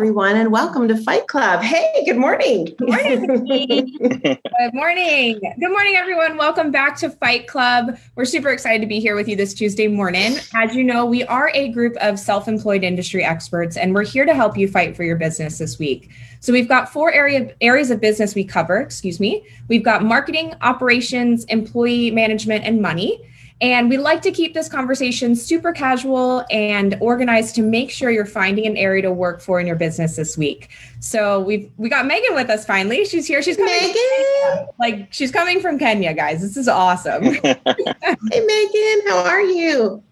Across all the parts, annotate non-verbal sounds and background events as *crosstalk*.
Everyone, and welcome to Fight Club. Hey, good morning. Good morning. *laughs* good morning. Good morning, everyone. Welcome back to Fight Club. We're super excited to be here with you this Tuesday morning. As you know, we are a group of self employed industry experts, and we're here to help you fight for your business this week. So we've got four area, areas of business we cover, excuse me. We've got marketing, operations, employee management, and money. And we like to keep this conversation super casual and organized to make sure you're finding an area to work for in your business this week. So we've we got Megan with us finally. She's here. She's coming. Megan, like she's coming from Kenya, guys. This is awesome. *laughs* hey Megan, how are you?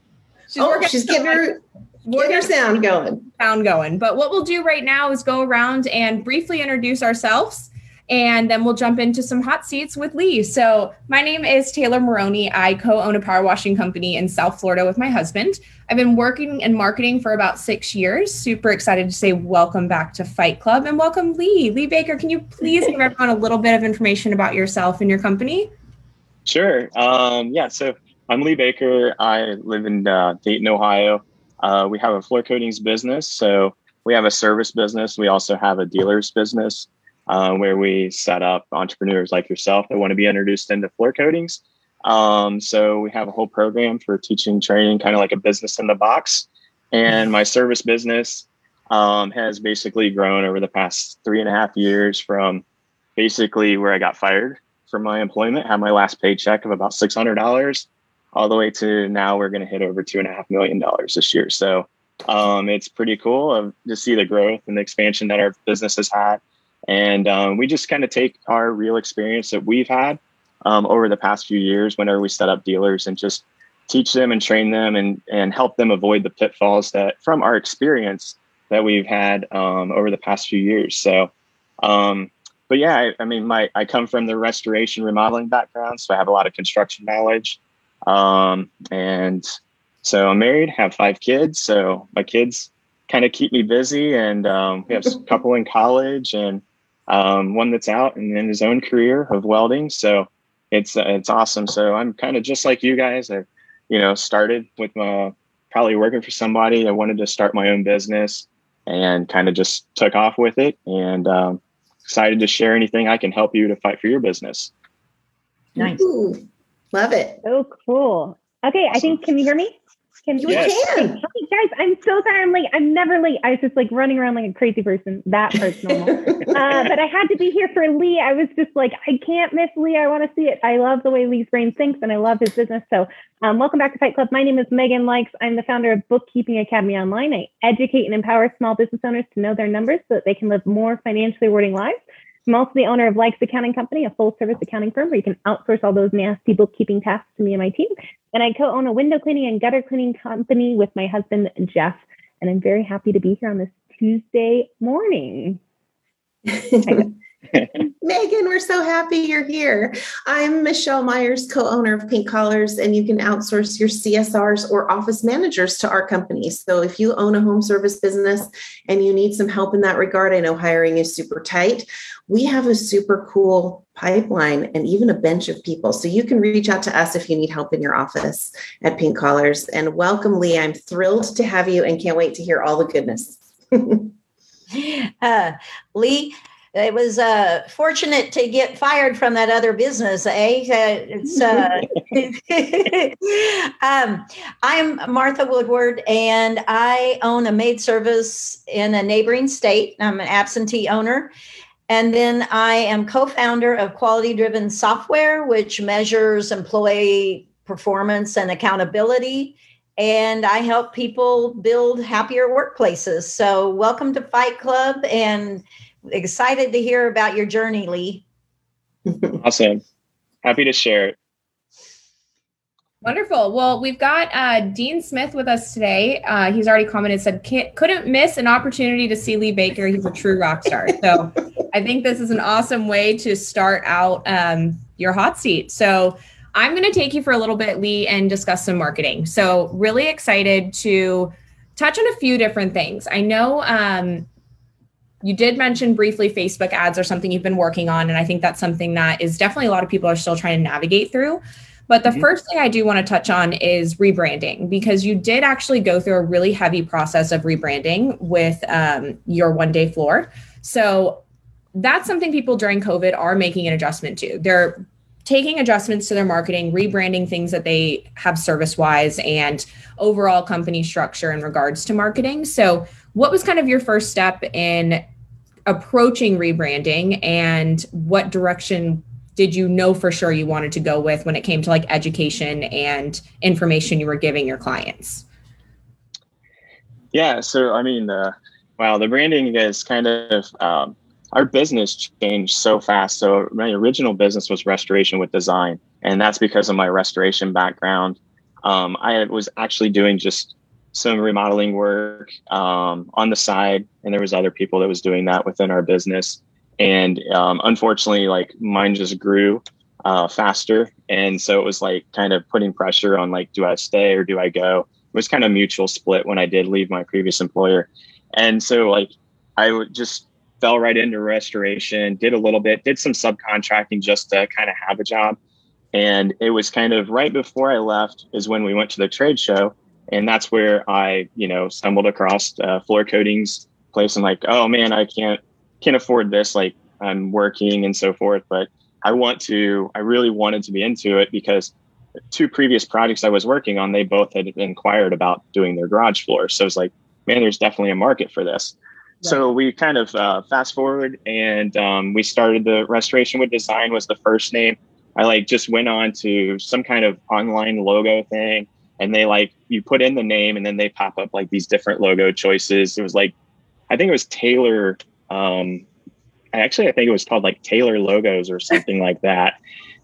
She's oh, she's getting her getting her sound going. Sound going. But what we'll do right now is go around and briefly introduce ourselves and then we'll jump into some hot seats with Lee. So, my name is Taylor Maroney. I co own a power washing company in South Florida with my husband. I've been working in marketing for about six years. Super excited to say welcome back to Fight Club and welcome Lee. Lee Baker, can you please give everyone a little bit of information about yourself and your company? Sure. Um, yeah, so I'm Lee Baker. I live in uh, Dayton, Ohio. Uh, we have a floor coatings business. So, we have a service business. We also have a dealer's business uh, where we set up entrepreneurs like yourself that want to be introduced into floor coatings. Um, so we have a whole program for teaching, training, kind of like a business in the box. And my service business um, has basically grown over the past three and a half years from basically where I got fired from my employment, had my last paycheck of about six hundred dollars, all the way to now we're going to hit over two and a half million dollars this year. So um, it's pretty cool to see the growth and the expansion that our business has had. And um, we just kind of take our real experience that we've had um, over the past few years whenever we set up dealers and just teach them and train them and, and help them avoid the pitfalls that from our experience that we've had um, over the past few years. So, um, but yeah, I, I, mean, my I come from the restoration remodeling background, so I have a lot of construction knowledge. Um, and so I'm married, have five kids. So my kids kind of keep me busy, and um, we have a couple in college, and um, one that's out and in his own career of welding. So it's uh, it's awesome. So I'm kind of just like you guys. I, you know, started with my probably working for somebody. I wanted to start my own business and kind of just took off with it and um, excited to share anything I can help you to fight for your business. Nice. Ooh, love it. So cool. Okay, I think can you hear me? Can you yes. can. Hey, guys, I'm so sorry. I'm late. I'm never late. I was just like running around like a crazy person. That part's normal. *laughs* uh, but I had to be here for Lee. I was just like, I can't miss Lee. I want to see it. I love the way Lee's brain thinks and I love his business. So um, welcome back to Fight Club. My name is Megan Likes. I'm the founder of Bookkeeping Academy Online. I educate and empower small business owners to know their numbers so that they can live more financially rewarding lives. I'm also the owner of Likes Accounting Company, a full service accounting firm where you can outsource all those nasty bookkeeping tasks to me and my team. And I co own a window cleaning and gutter cleaning company with my husband, Jeff. And I'm very happy to be here on this Tuesday morning. *laughs* Megan, we're so happy you're here. I'm Michelle Myers, co owner of Pink Collars, and you can outsource your CSRs or office managers to our company. So if you own a home service business and you need some help in that regard, I know hiring is super tight. We have a super cool pipeline and even a bench of people. So you can reach out to us if you need help in your office at Pink Collars. And welcome, Lee. I'm thrilled to have you and can't wait to hear all the goodness. *laughs* uh, Lee, it was uh, fortunate to get fired from that other business, eh? Uh, it's, uh, *laughs* um, I'm Martha Woodward, and I own a maid service in a neighboring state. I'm an absentee owner. And then I am co founder of Quality Driven Software, which measures employee performance and accountability. And I help people build happier workplaces. So, welcome to Fight Club and excited to hear about your journey, Lee. *laughs* awesome. Happy to share it. Wonderful. Well, we've got uh, Dean Smith with us today. Uh, he's already commented, said couldn't miss an opportunity to see Lee Baker. He's a true rock star. So *laughs* I think this is an awesome way to start out um, your hot seat. So I'm going to take you for a little bit, Lee, and discuss some marketing. So really excited to touch on a few different things. I know um, you did mention briefly Facebook ads are something you've been working on, and I think that's something that is definitely a lot of people are still trying to navigate through. But the Mhm. first thing I do want to touch on is rebranding because you did actually go through a really heavy process of rebranding with um, your one day floor. So that's something people during COVID are making an adjustment to. They're taking adjustments to their marketing, rebranding things that they have service wise and overall company structure in regards to marketing. So, what was kind of your first step in approaching rebranding and what direction did you know for sure you wanted to go with when it came to like education and information you were giving your clients? Yeah. So, I mean, uh, wow, the branding is kind of, um, our business changed so fast. So, my original business was restoration with design, and that's because of my restoration background. Um, I was actually doing just some remodeling work um, on the side, and there was other people that was doing that within our business. And um, unfortunately, like mine just grew uh, faster, and so it was like kind of putting pressure on like, do I stay or do I go? It was kind of mutual split when I did leave my previous employer, and so like I would just fell right into restoration, did a little bit, did some subcontracting just to kind of have a job. And it was kind of right before I left is when we went to the trade show. And that's where I, you know, stumbled across uh, floor coatings place and like, oh man, I can't, can't afford this. Like I'm working and so forth, but I want to, I really wanted to be into it because two previous projects I was working on, they both had inquired about doing their garage floor. So it's like, man, there's definitely a market for this. So we kind of uh, fast forward and um, we started the restoration with design was the first name. I like just went on to some kind of online logo thing and they like you put in the name and then they pop up like these different logo choices. It was like I think it was Taylor um I actually I think it was called like Taylor logos or something like that.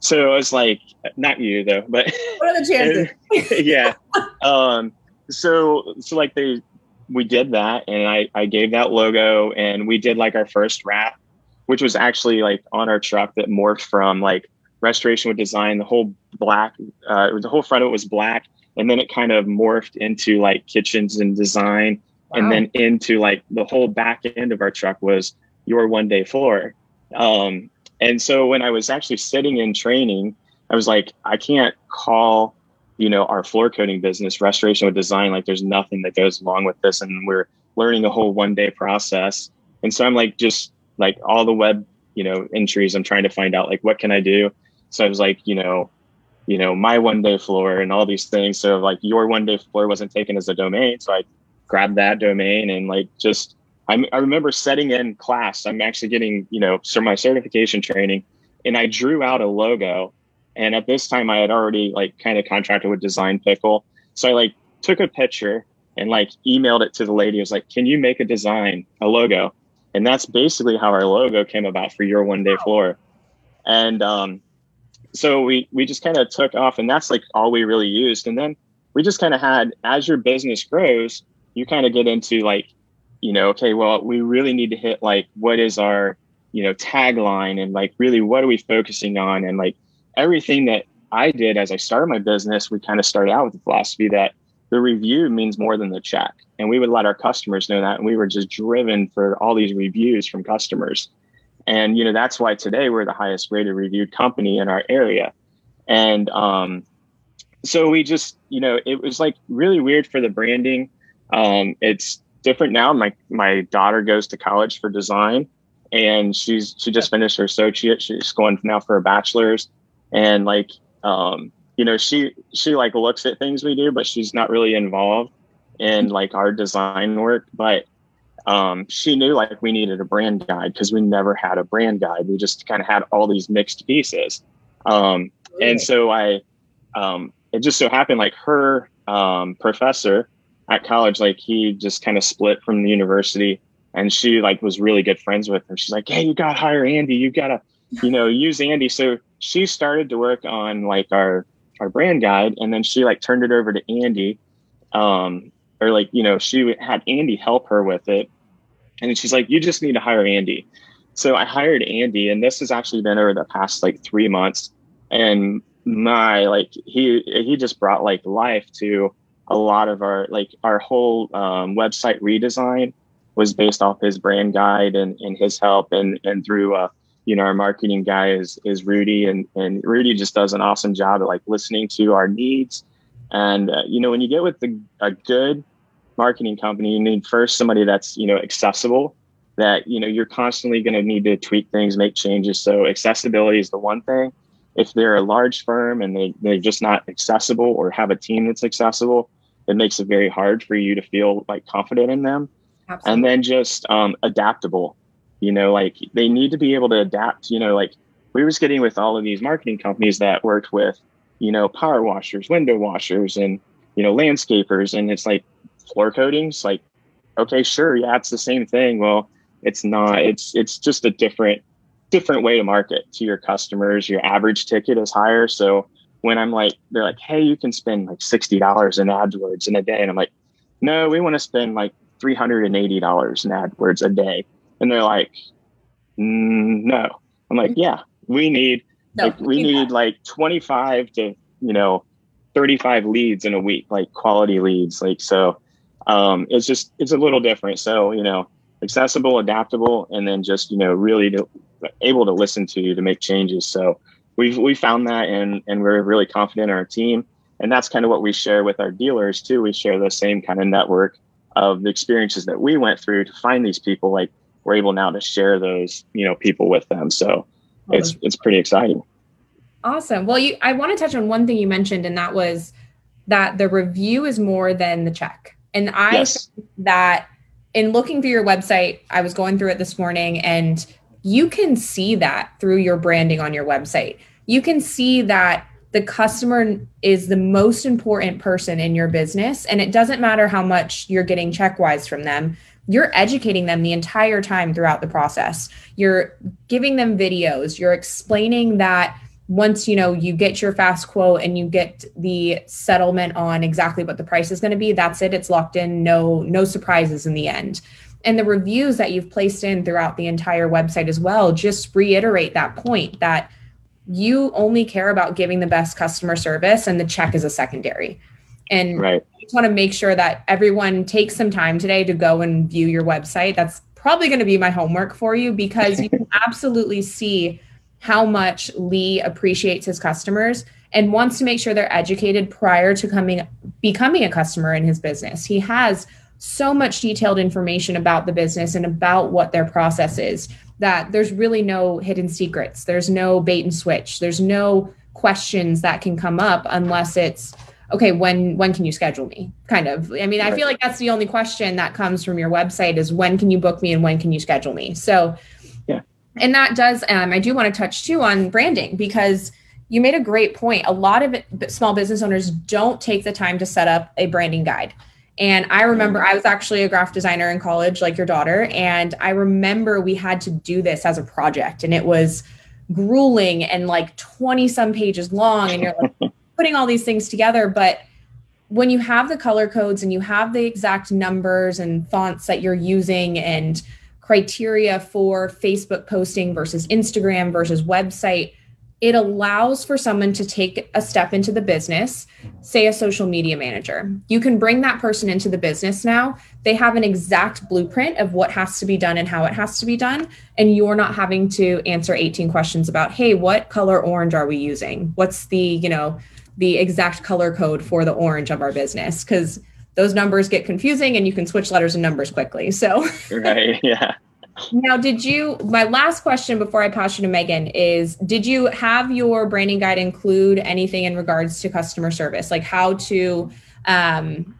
So it was like not you though, but *laughs* What are the chances? *laughs* yeah. Um, so so like they we did that and I, I gave that logo and we did like our first wrap, which was actually like on our truck that morphed from like restoration with design, the whole black, uh, the whole front of it was black. And then it kind of morphed into like kitchens and design. And then into like the whole back end of our truck was your one day floor. Um, and so when I was actually sitting in training, I was like, I can't call you know our floor coating business restoration with design like there's nothing that goes along with this and we're learning a whole one day process and so i'm like just like all the web you know entries i'm trying to find out like what can i do so i was like you know you know my one day floor and all these things so like your one day floor wasn't taken as a domain so i grabbed that domain and like just I'm, i remember setting in class i'm actually getting you know so my certification training and i drew out a logo and at this time, I had already like kind of contracted with Design Pickle. So I like took a picture and like emailed it to the lady. I was like, "Can you make a design, a logo?" And that's basically how our logo came about for your one day floor. And um, so we we just kind of took off, and that's like all we really used. And then we just kind of had as your business grows, you kind of get into like, you know, okay, well, we really need to hit like what is our you know tagline and like really what are we focusing on and like everything that I did as I started my business, we kind of started out with the philosophy that the review means more than the check. And we would let our customers know that. And we were just driven for all these reviews from customers. And, you know, that's why today we're the highest rated reviewed company in our area. And um, so we just, you know, it was like really weird for the branding. Um, it's different now. My my daughter goes to college for design and she's she just finished her associate. She's going now for a bachelor's and like um you know she she like looks at things we do but she's not really involved in like our design work but um she knew like we needed a brand guide because we never had a brand guide. We just kind of had all these mixed pieces. Um and so i um it just so happened like her um professor at college like he just kind of split from the university and she like was really good friends with him. She's like hey you gotta hire andy. You gotta you know use andy. So she started to work on like our our brand guide and then she like turned it over to andy. Um or like you know she had andy help her with it and she's like you just need to hire andy. So I hired Andy, and this has actually been over the past like three months. And my like he he just brought like life to a lot of our like our whole um, website redesign was based off his brand guide and, and his help and and through uh, you know our marketing guy is is Rudy. And and Rudy just does an awesome job at like listening to our needs. And uh, you know when you get with the, a good marketing company you need first somebody that's you know accessible that you know you're constantly going to need to tweak things make changes. So accessibility is the one thing. If they're a large firm and they, they're just not accessible or have a team that's accessible it makes it very hard for you to feel like confident in them. Absolutely. and then just um, adaptable. You know like they need to be able to adapt you know like we was getting with all of these marketing companies that worked with you know power washers window washers and you know landscapers and it's like floor coatings like okay sure yeah it's the same thing well it's not. It's it's just a different different way to market to your customers. Your average ticket is higher. So when I'm like, they're like, hey, you can spend like sixty dollars in AdWords in a day, and I'm like, no, we want to spend like three hundred and eighty dollars in AdWords a day, and they're like, mm, no. I'm like, yeah, we need no, like we need that. like twenty five to you know 35 leads in a week, like quality leads. Like, so um, it's just, it's a little different. So, you know, accessible, adaptable, and then just you know really to, able to listen to you to make changes. So we've we found that, and and we're really confident in our team, and that's kind of what we share with our dealers too. We share the same kind of network of the experiences that we went through to find these people. Like we're able now to share those you know people with them. So it's it's pretty exciting. Awesome. Well, you I want to touch on one thing you mentioned, and that was that the review is more than the check. And I yes. that in looking through your website, I was going through it this morning and you can see that through your branding on your website. You can see that the customer is the most important person in your business and it doesn't matter how much you're getting check wise from them you're educating them the entire time throughout the process you're giving them videos you're explaining that once you know you get your fast quote and you get the settlement on exactly what the price is going to be that's it it's locked in no no surprises in the end. And the reviews that you've placed in throughout the entire website as well just reiterate that point that you only care about giving the best customer service and the check is a secondary. And right. I just want to make sure that everyone takes some time today to go and view your website. That's probably going to be my homework for you because you can *laughs* absolutely see how much Lee appreciates his customers and wants to make sure they're educated prior to coming becoming a customer in his business. He has so much detailed information about the business and about what their process is that there's really no hidden secrets. There's no bait and switch. There's no questions that can come up unless it's okay when when can you schedule me kind of i mean i feel like that's the only question that comes from your website is when can you book me and when can you schedule me so and that does um, i do want to touch too on branding because you made a great point. A lot of it, small business owners don't take the time to set up a branding guide. And i remember i was actually a graphic designer in college like your daughter and i remember we had to do this as a project and it was grueling and like 20 some pages long and you're like *laughs* putting all these things together. But when you have the color codes and you have the exact numbers and fonts that you're using and criteria for Facebook posting versus Instagram versus website, it allows for someone to take a step into the business, say a social media manager. You can bring that person into the business now. They have an exact blueprint of what has to be done and how it has to be done. And you're not having to answer 18 questions about, hey, what color orange are we using? What's the, you know, the exact color code for the orange of our business? Because those numbers get confusing and you can switch letters and numbers quickly. So, *laughs* right. Yeah. Now, did you, my last question before I pass you to Megan is Did you have your branding guide include anything in regards to customer service, like how to, um,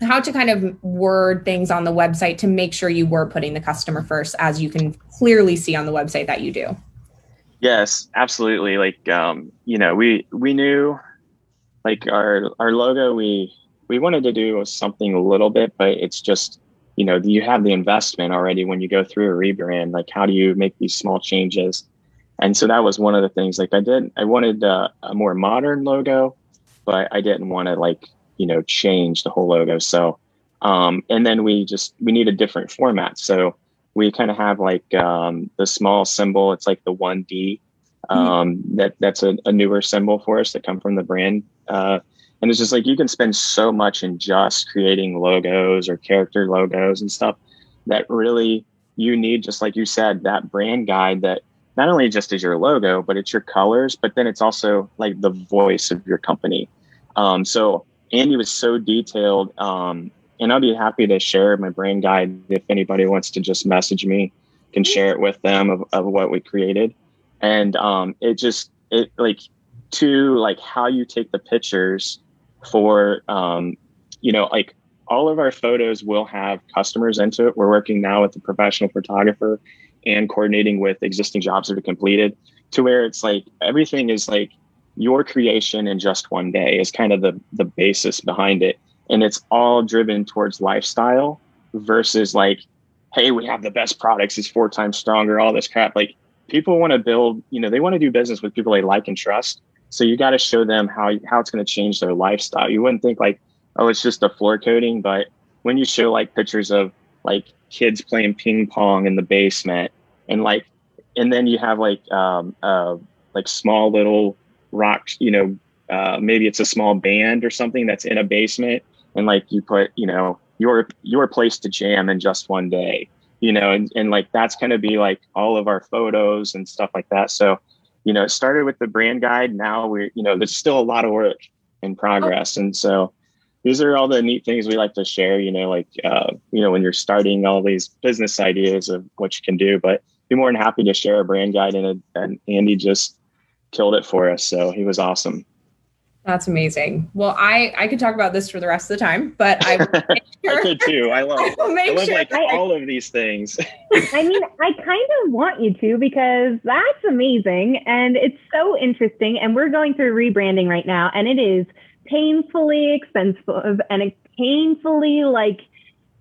how to kind of word things on the website to make sure you were putting the customer first, as you can clearly see on the website that you do? Yes, absolutely. Like, um, you know, we, we knew like our, our logo, we, we wanted to do something a little bit, but it's just, you know, you have the investment already when you go through a rebrand. Like, how do you make these small changes? And so that was one of the things. Like, I did, I wanted uh, a more modern logo, but I didn't want to like, you know, change the whole logo. So, um, and then we just we need a different format. So we kind of have like um, the small symbol. It's like the one D. Um, that that's a, a newer symbol for us that come from the brand. Uh, and it's just like you can spend so much in just creating logos or character logos and stuff that really you need, just like you said, that brand guide that not only just is your logo, but it's your colors, but then it's also like the voice of your company. Um, so Andy was so detailed. Um, and I'll be happy to share my brand guide if anybody wants to just message me, can share it with them of, of what we created. And um, it just, it like to like how you take the pictures for, um, you know, like all of our photos will have customers into it. We're working now with a professional photographer and coordinating with existing jobs that are completed to where it's like everything is like your creation in just one day is kind of the the basis behind it. And it's all driven towards lifestyle versus like hey we have the best products it's four times stronger all this crap. Like people want to build you know they want to do business with people they like and trust so you got to show them how how it's going to change their lifestyle. You wouldn't think like oh it's just a floor coating but when you show like pictures of like kids playing ping pong in the basement and like and then you have like um uh like small little rock you know uh maybe it's a small band or something that's in a basement and like you put you know your your place to jam in just one day you know and, and like that's going to be like all of our photos and stuff like that. So you know it started with the brand guide. Now we're, you know there's still a lot of work in progress. And so these are all the neat things we like to share you know like uh, you know when you're starting all these business ideas of what you can do but be more than happy to share a brand guide and, and andy just killed it for us. So he was awesome That's amazing. Well, I I could talk about this for the rest of the time, but I will *laughs* make i could too i love *laughs* I will i love sure. like I- all of these things *laughs* I mean, I kind of want you to because that's amazing and it's so interesting. And we're going through rebranding right now, and it is painfully expensive and it's painfully like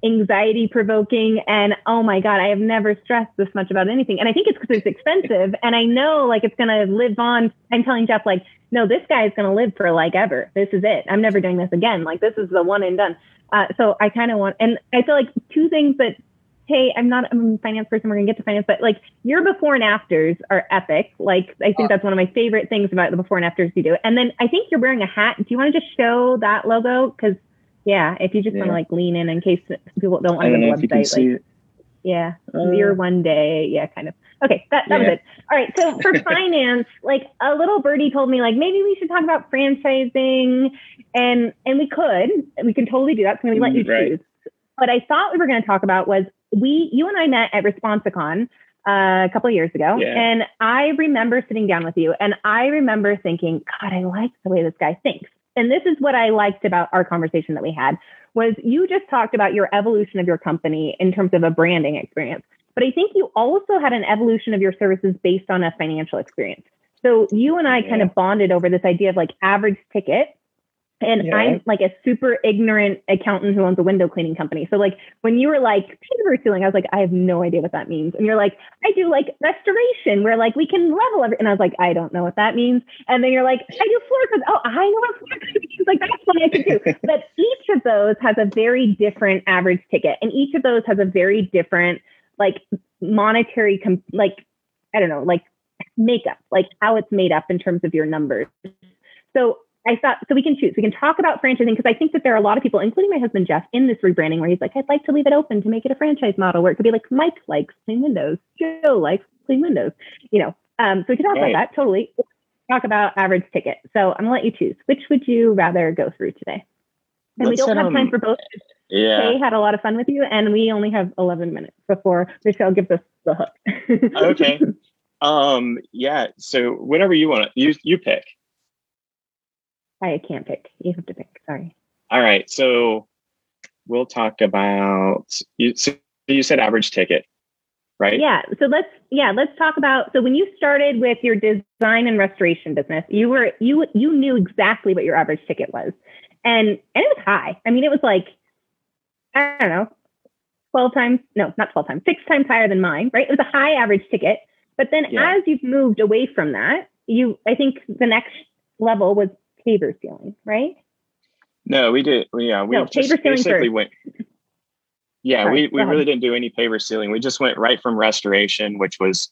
anxiety provoking. And oh my God, I have never stressed this much about anything. And I think it's because it's expensive. and I know like it's going to live on. I'm telling Jeff, like, no, this guy is going to live for like ever. This is it. I'm never doing this again. Like, this is the one and done. Uh, so I kind of want, and I feel like two things that hey, I'm not I'm a finance person. We're gonna get to finance, but like your before and afters are epic. Like I think that's one of my favorite things about the before and afters you do. And then I think you're wearing a hat. Do you want to just show that logo? Because yeah, if you just want to like lean in in case people don't want to go to the website. Like yeah, Uh, your one day. Yeah, kind of. Okay, that, that was it. All right. So for *laughs* finance, like a little birdie told me, like maybe we should talk about franchising, and and we could, we can totally do that. So to let you right. choose. What I thought we were going to talk about was we, you and I met at Responsicon uh, a couple of years ago, Yeah. and I remember sitting down with you, and I remember thinking, God, I like the way this guy thinks. And this is what I liked about our conversation that we had was you just talked about your evolution of your company in terms of a branding experience. But I think you also had an evolution of your services based on a financial experience. So you and I kind of bonded over this idea of like average ticket. And Yeah. I'm like a super ignorant accountant who owns a window cleaning company. So like when you were like paver sealing, I was like, I have no idea what that means. And you're like, I do like restoration where like we can level every and I was like, I don't know what that means. And then you're like, I do floor codes. Oh, I know what floor means. Like that's what I can do. *laughs* but each of those has a very different average ticket. And each of those has a very different like monetary com- like I don't know, like makeup, like how it's made up in terms of your numbers. So I thought, so we can choose. We can talk about franchising because I think that there are a lot of people, including my husband Jeff, in this rebranding where he's like, I'd like to leave it open to make it a franchise model where it could be like Mike likes clean windows, Joe likes clean windows, you know. Um, so we can talk Right. about that totally. Talk about average ticket. So I'm gonna let you choose. Which would you rather go through today? And we Let's don't have on- time for both. yeah Kay had a lot of fun with you, and we only have 11 minutes before Michelle gives us the hook. *laughs* okay um yeah so whatever you want you you pick I can't pick. You have to pick. Sorry. all right so we'll talk about you so you said average ticket right Yeah. So let's yeah let's talk about. So when you started with your design and restoration business, you were you you knew exactly what your average ticket was, and and it was high. I mean, it was like I don't know, twelve times no, not twelve times, six times higher than mine. Right? It was a high average ticket. But then Yeah. as you've moved away from that, you I think the next level was paver sealing, right? no we did yeah we No, just paper basically went Yeah, Sorry, we, we really didn't do any paver sealing. We just went right from restoration, which was,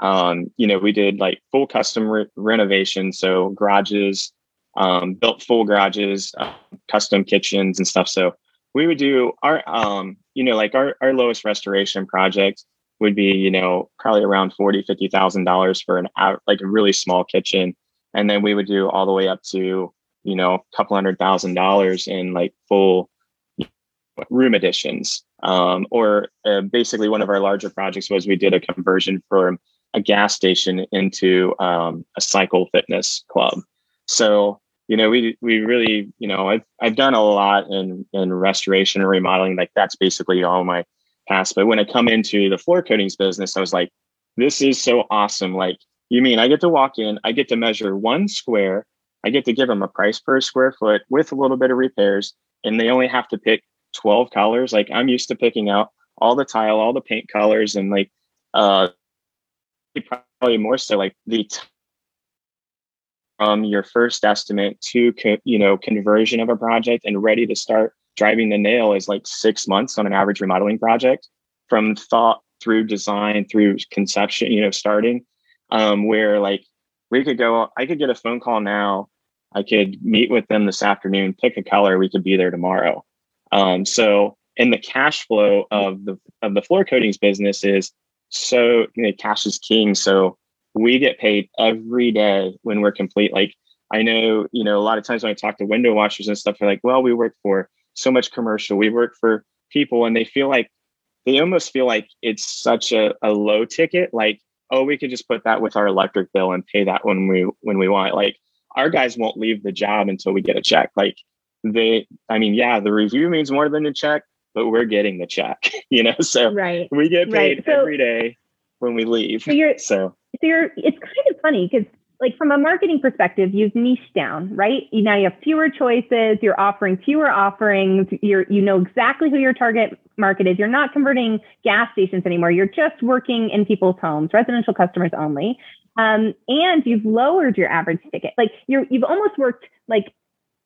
um, you know, we did like full custom re- renovation. So garages, um, built full garages, uh, custom kitchens and stuff. So we would do our, um, you know, like our, our lowest restoration project would be, you know, probably around forty, fifty thousand dollars for an out, like a really small kitchen. And then we would do all the way up to, you know, a couple hundred thousand dollars in like full room additions. Um, or uh, basically, one of our larger projects was we did a conversion from a gas station into um, a cycle fitness club. So you know, we we really, you know, I've I've done a lot in in restoration and remodeling. Like that's basically all my past. But when I come into the floor coatings business, I was like, this is so awesome. Like, you mean I get to walk in, I get to measure one square, I get to give them a price per square foot with a little bit of repairs, and they only have to pick 12 colors. Like I'm used to picking out all the tile, all the paint colors, and like uh probably more so like the t- from your first estimate to co- you know conversion of a project and ready to start driving the nail is like six months on an average remodeling project from thought through design through conception you know starting um where like we could go i could get a phone call now. I could meet with them this afternoon pick a color we could be there tomorrow. Um so and the cash flow of the of the floor coatings business is so you know cash is king. So we get paid every day when we're complete. Like I know, you know, a lot of times when I talk to window washers and stuff, they're like, well, we work for so much commercial, we work for people, and they feel like they almost feel like it's such a, a low ticket, like, oh, we could just put that with our electric bill and pay that when we when we want. Like our guys won't leave the job until we get a check. Like they, I mean, yeah, the review means more than a check, but we're getting the check, *laughs* you know. So Right. we get Right. paid So- every day when we leave. So you're So so you're it's kind of funny because like from a marketing perspective you've niched down right? Now you have fewer choices you're offering fewer offerings you're you know exactly who your target market is you're not converting gas stations anymore you're just working in people's homes residential customers only um, and you've lowered your average ticket. Like you're you've almost worked like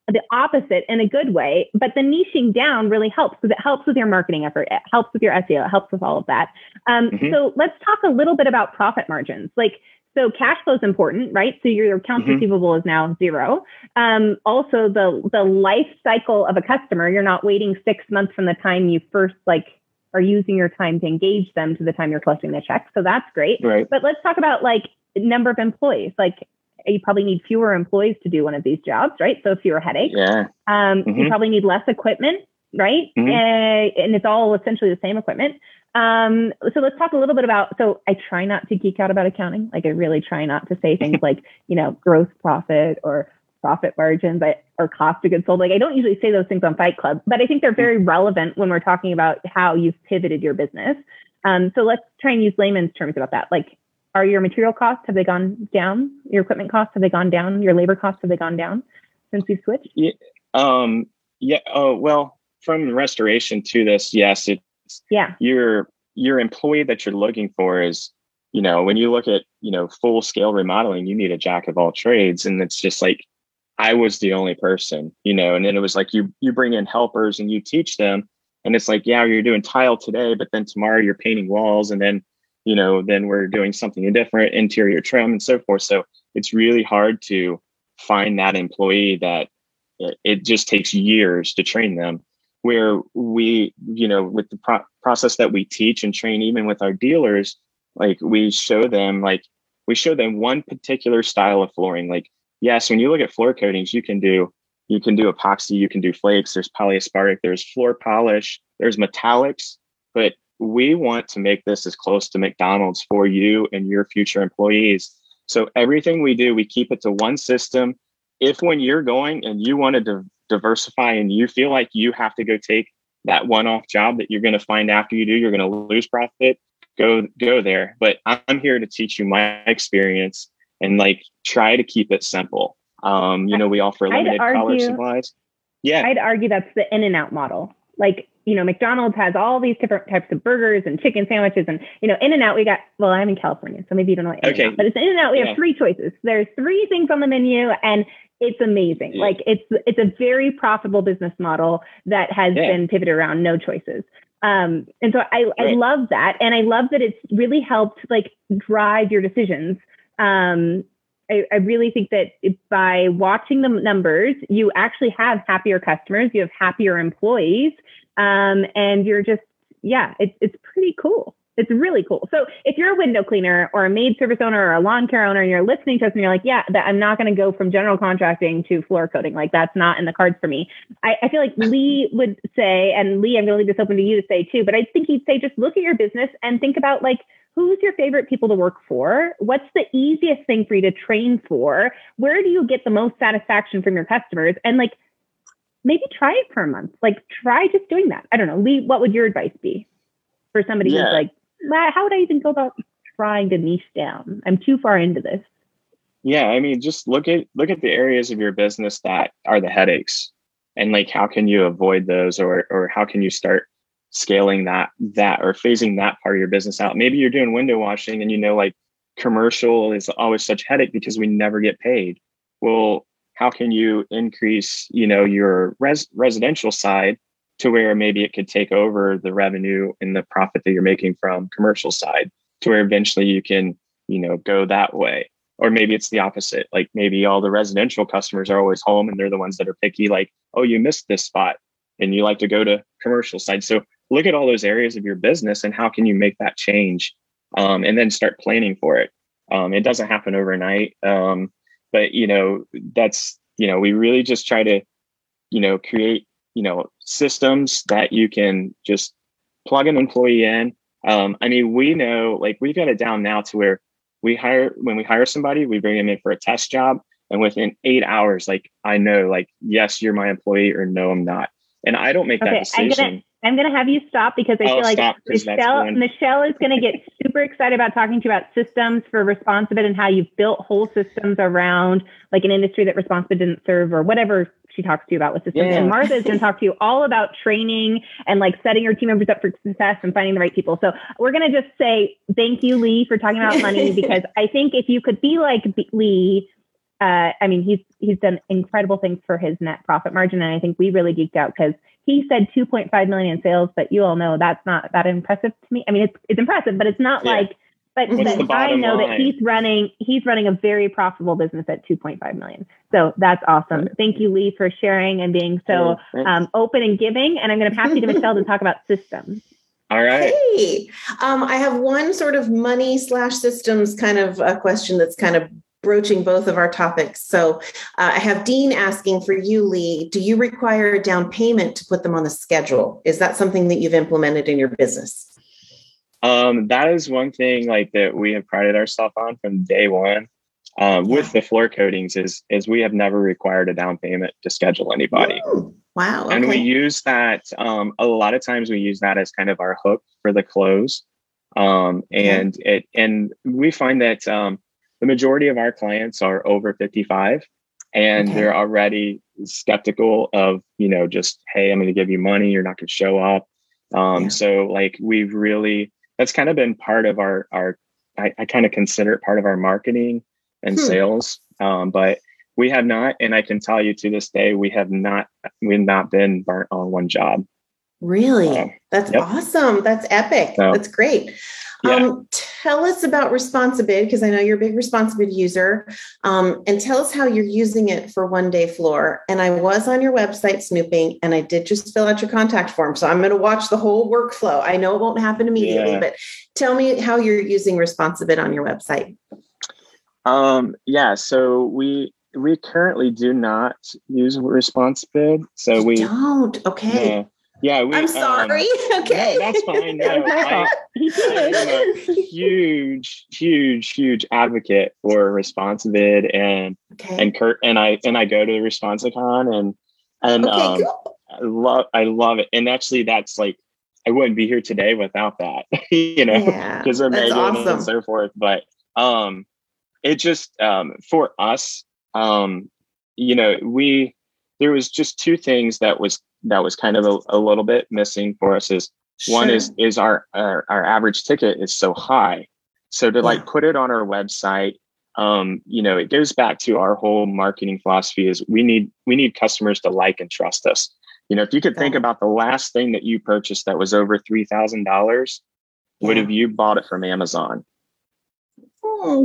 the opposite in a good way but the niching down really helps because it helps with your marketing effort it helps with your seo it helps with all of that. Um, Mhm. so let's talk a little bit about profit margins. Like so cash flow is important right so your accounts Mhm. receivable is now zero um, also the the life cycle of a customer you're not waiting six months from the time you first like are using your time to engage them to the time you're collecting the check so that's great right. but let's talk about like number of employees like you probably need fewer employees to do one of these jobs right so fewer headaches Yeah. um, You Mhm. probably need less equipment, right? Mhm. Uh, and it's all essentially the same equipment. Um, so let's talk a little bit about. So I try not to geek out about accounting. Like I really try not to say things *laughs* like you know gross profit or profit margins or cost of goods sold. Like I don't usually say those things on Fight Club, but I think they're very relevant when we're talking about how you've pivoted your business. Um, so let's try and use layman's terms about that. Like, are your material costs have they gone down? Your equipment costs have they gone down? Your labor costs have they gone down since you've switched? Um, yeah. Oh, well, from restoration to this, yes, it, Yeah. your your employee that you're looking for is, you know, when you look at, you know, full scale remodeling, you need a jack of all trades. And it's just like I was the only person, you know, and then it was like you you bring in helpers and you teach them. And it's like, yeah, you're doing tile today, but then tomorrow you're painting walls, and then, you know, then we're doing something different, interior trim and so forth. So it's really hard to find that employee that it just takes years to train them where we you know with the pro- process that we teach and train even with our dealers like we show them like we show them one particular style of flooring. Like yes when you look at floor coatings you can do you can do epoxy you can do flakes there's polyaspartic there's floor polish there's metallics but we want to make this as close to mcdonald's for you and your future employees. So everything we do we keep it to one system. If when you're going and you want to diversify and you feel like you have to go take that one-off job that you're going to find after you do you're going to lose profit go go there but i'm here to teach you my experience and like try to keep it simple um you know we offer limited color supplies yeah I'd argue that's the in and out model. Like, you know, McDonald's has all these different types of burgers and chicken sandwiches. And, you know, In and Out, we got, well, I'm in California, so maybe you don't know Okay. but it's In and Out, we Yeah. have three choices. There's three things on the menu and it's amazing. Yeah. Like it's it's a very profitable business model that has Yeah. been pivoted around no choices. Um, and so I, I love that. And I love that it's really helped like drive your decisions. Um, I, I really think that by watching the numbers, you actually have happier customers, you have happier employees, um, and you're just, yeah, it's, it's pretty cool. It's really cool. So if you're a window cleaner or a maid service owner or a lawn care owner and you're listening to us and you're like, yeah, that I'm not going to go from general contracting to floor coating. Like that's not in the cards for me. I, I feel like *laughs* Lee would say, and Lee, I'm going to leave this open to you to say too, but I think he'd say just look at your business and think about like, who's your favorite people to work for? What's the easiest thing for you to train for? Where do you get the most satisfaction from your customers? And like, maybe try it for a month. Like, try just doing that. I don't know. Lee, what would your advice be for somebody Yeah. who's like, "Nah, how would I even go about trying to niche down? I'm too far into this. Yeah, I mean, just look at look at the areas of your business that are the headaches, and like how can you avoid those, or or how can you start scaling that that or phasing that part of your business out? Maybe you're doing window washing, and you know like commercial is always such headache because we never get paid. Well, how can you increase you know your res- residential side to where maybe it could take over the revenue and the profit that you're making from commercial side to where eventually you can you know go that way. Or maybe it's the opposite. Like maybe all the residential customers are always home and they're the ones that are picky like oh you missed this spot and you like to go to commercial side. So look at all those areas of your business and how can you make that change um, and then start planning for it. Um, it doesn't happen overnight um, but you know that's you know we really just try to you know create you know systems that you can just plug an employee in. Um, i mean we know like we've got it down now to where we hire when we hire somebody we bring them in for a test job and within eight hours like i know like yes you're my employee or no i'm not. And i don't make that Okay, I'm decision. Gonna I'm gonna have you stop because I I'll feel like stop 'cause that's Michelle Michelle is gonna get *laughs* super excited about talking to you about systems for ResponsiBid and how you've built whole systems around like an industry that ResponsiBid didn't serve or whatever she talks to you about with systems. Yeah. And Martha is gonna talk to you all about training and like setting your team members up for success and finding the right people. So we're gonna just say thank you, Lee, for talking about money *laughs* because I think if you could be like B- Lee uh, I mean, he's he's done incredible things for his net profit margin, and I think we really geeked out because he said 2.5 million in sales, but you all know that's not that impressive to me. I mean, it's it's impressive, but it's not Yeah. like. But, but I bottom know that he's running he's running a very profitable business at 2.5 million. So that's awesome. Thank you, Lee, for sharing and being so Yeah, um, open and giving. And I'm going to pass you to Michelle to talk about *laughs* systems. all right Hey, um, I have one sort of money slash systems kind of a question that's kind of broaching both of our topics. So uh, I have Dean asking for you, Lee, do you require a down payment to put them on the schedule? Is that something that you've implemented in your business? Um, that is one thing like that we have prided ourselves on from day one. Um, with the floor coatings is is we have never required a down payment to schedule anybody. Ooh, wow. And we use that um, a lot of times we use that as kind of our hook for the close. Um, and it and we find that um, the majority of our clients are over 55 and Okay. they're already skeptical of, you know, just, hey, I'm going to give you money, you're not going to show up. Um, Yeah. So like we've really that's kind of been part of our our I, I kind of consider it part of our marketing and Hmm. sales. Um, but we have not, and I can tell you to this day, we have not we've not been burnt on one job. Really? That's yep. awesome. That's epic. So- That's great. Yeah. Um, tell us about Responsibid because I know you're a big Responsibid user. Um, and tell us how you're using it for one day floor. And I was on your website snooping and I did just fill out your contact form. So I'm going to watch the whole workflow. I know it won't happen immediately, Yeah. but tell me how you're using Responsibid on your website. Um, yeah, so we we currently do not use ResponsiBid. So You we don't. Okay. yeah, yeah, we I'm um, sorry. *laughs* okay. no, that's fine. No, *laughs* I, am a huge, huge, huge advocate for ResponsiBid and okay. and Kurt and I and I go to the Responsicon and and Okay, um, cool. I love I love it. And actually that's like I wouldn't be here today without that. *laughs* you know, Yeah, because they're that's Megan awesome. and so forth. But um it just um for us, um, you know, we there was just two things that was that was kind of a, a little bit missing for us is one is is our, our our average ticket is so high so to like put it on our website um you know it goes back to our whole marketing philosophy is we need we need customers to like and trust us You know, if you could think about the last thing that you purchased that was over three thousand dollars, would have you bought it from Amazon? Hmm,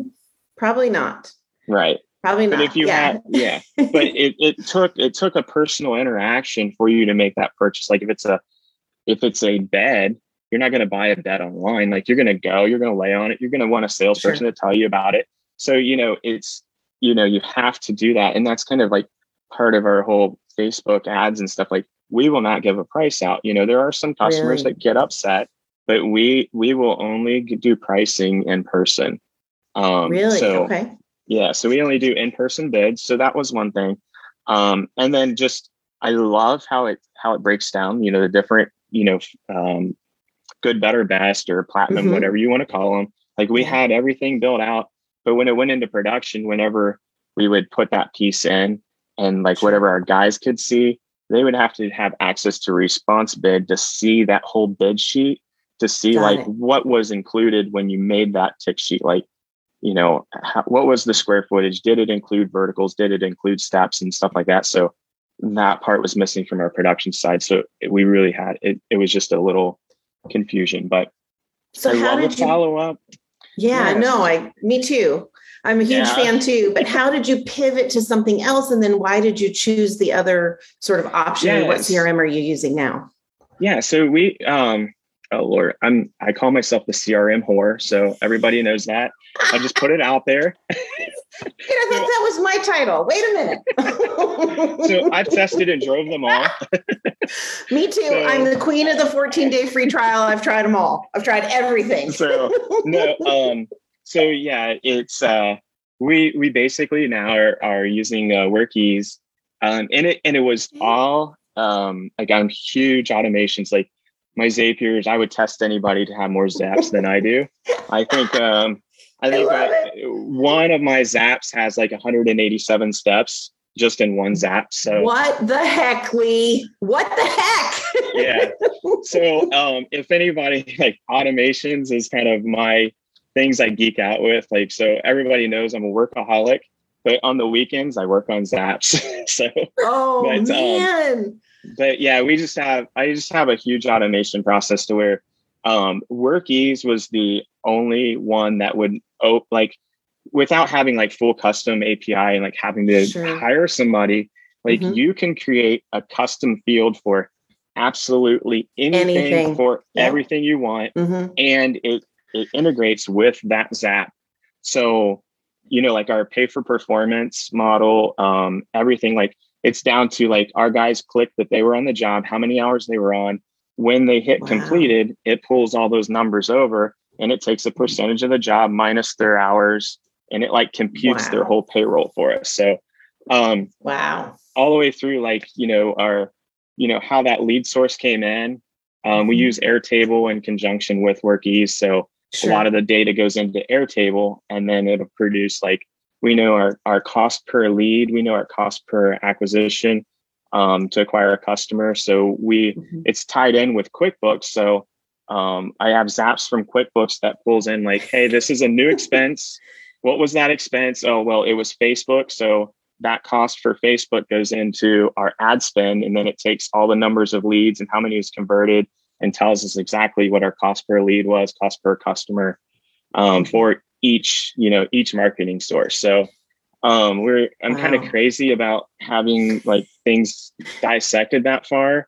Probably not. Right. Probably not. But if you yeah. had, yeah, but it, *laughs* it took it took a personal interaction for you to make that purchase. Like if it's a if it's a bed, you're not going to buy a bed online. Like you're going to go, you're going to lay on it, you're going to want a salesperson to tell you about it. So you know, it's you know, you have to do that, and that's kind of like part of our whole Facebook ads and stuff. Like we will not give a price out. You know, there are some customers Really? that get upset, but we we will only do pricing in person. Um, really? So, okay. Yeah, so we only do in-person bids. So that was one thing. Um, and then just I love how it how it breaks down, you know, the different, you know, um, good, better, best, or platinum, Mhm. whatever you want to call them. Like we had everything built out, but when it went into production, whenever we would put that piece in and like whatever our guys could see, they would have to have access to ResponsiBid to see that whole bid sheet to see Got like it. what was included when you made that tick sheet like you know how, what was the square footage did it include verticals did it include steps and stuff like that so that part was missing from our production side so it- we really had it it was just a little confusion but So i how did you? follow up Yeah, Yeah. no, I me too. I'm a huge Yeah. fan too. But *laughs* how did you pivot to something else? And then why did you choose the other sort of option? And What CRM are you using now? yeah so we um oh lord i'm i call myself the crm whore so everybody knows that i just put it out there *laughs* I thought that was my title. Wait a minute. so i've tested and drove them all *laughs* Me too. so- I'm the queen of the 14 day free trial. I've tried them all. I've tried everything. so no um so yeah it's uh we we basically now are, are using uh Workiz um and it and it was all um like i'm huge automations like my zapiers i would test anybody to have more zaps than i do i think um i I think uh, one of my zaps has like 187 steps just in one zap so What the heck, Lee? What the heck? yeah. So um if anybody *laughs* like automations is kind of my things I geek out with. Like so everybody knows I'm a workaholic, but on the weekends I work on zaps. *laughs* so Oh But, um, man. But yeah, we just have I just have a huge automation process to where um Workiz was the only one that would op- like without having like full custom API and like having to Sure. hire somebody, like Mhm. you can create a custom field for absolutely anything, Anything. for Yep. everything you want Mhm. and it it integrates with that zap so you know like our pay for performance model um everything like it's down to like our guys click that they were on the job how many hours they were on when they hit Wow. completed it pulls all those numbers over and it takes a percentage of the job minus their hours and it like computes their whole payroll for us so um Wow. all the way through like you know our you know how that lead source came in um, we Mhm. use airtable in conjunction with Workiz so Sure. a lot of the data goes into airtable and then it'll produce like we know our, our cost per lead we know our cost per acquisition um, to acquire a customer. So we Mhm. it's tied in with quickbooks. So um, i have zaps from quickbooks that pulls in like hey this is a new *laughs* expense. What was that expense? Oh well it was facebook. So that cost for facebook goes into our ad spend and then it takes all the numbers of leads and how many is converted and tells us exactly what our cost per lead was cost per customer um, for each you know each marketing source so um, we're i'm kind of crazy about having like things dissected that far.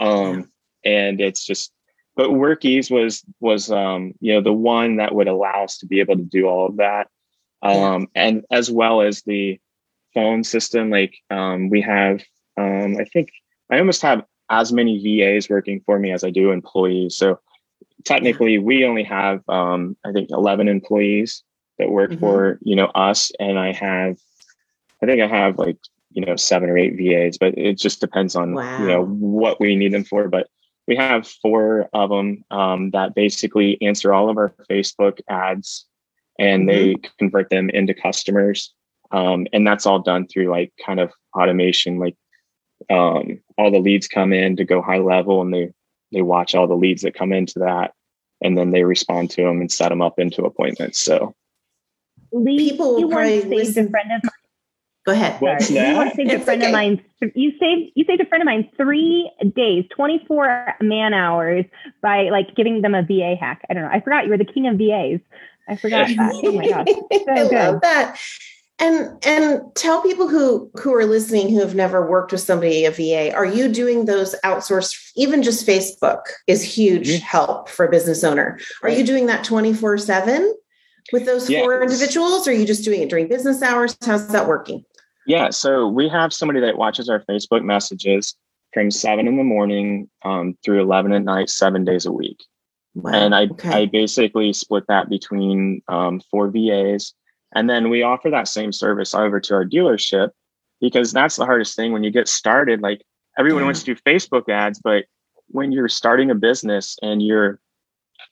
Um, and it's just but Workiz was was um, you know the one that would allow us to be able to do all of that. Um, and as well as the phone system like um, we have um, i think i almost have as many vas working for me as i do employees. So technically we only have um, i think 11 employees that work Mhm. for you know us and i have i think i have like you know seven or eight vas but it just depends on you know what we need them for but we have four of them um, that basically answer all of our facebook ads and they convert them into customers um, and that's all done through like kind of automation like um, all the leads come in to GoHighLevel and they they watch all the leads that come into that and then they respond to them and set them up into appointments so Lee, People you once probably saved listen- a friend of mine. Go ahead. What's Sorry. You that? saved a friend okay. of mine. You saved you saved a friend of mine three days, twenty four man hours by like giving them a VA hack. I don't know. I forgot you were the king of VAs. I forgot *laughs* that. Oh my gosh. I good. love that. And and tell people who who are listening who have never worked with somebody a VA, are you doing those outsourced even just Facebook is huge Mhm. help for a business owner. Are you doing that 24/7 with those four individuals or are you just doing it during business hours? How's that working? Yeah, so we have somebody that watches our Facebook messages from seven in the morning um, through eleven at night, seven days a week. Wow. and I okay. I basically split that between um, four VAs, and then we offer that same service over to our dealership because that's the hardest thing when you get started. Like everyone Yeah. wants to do Facebook ads, but when you're starting a business and you're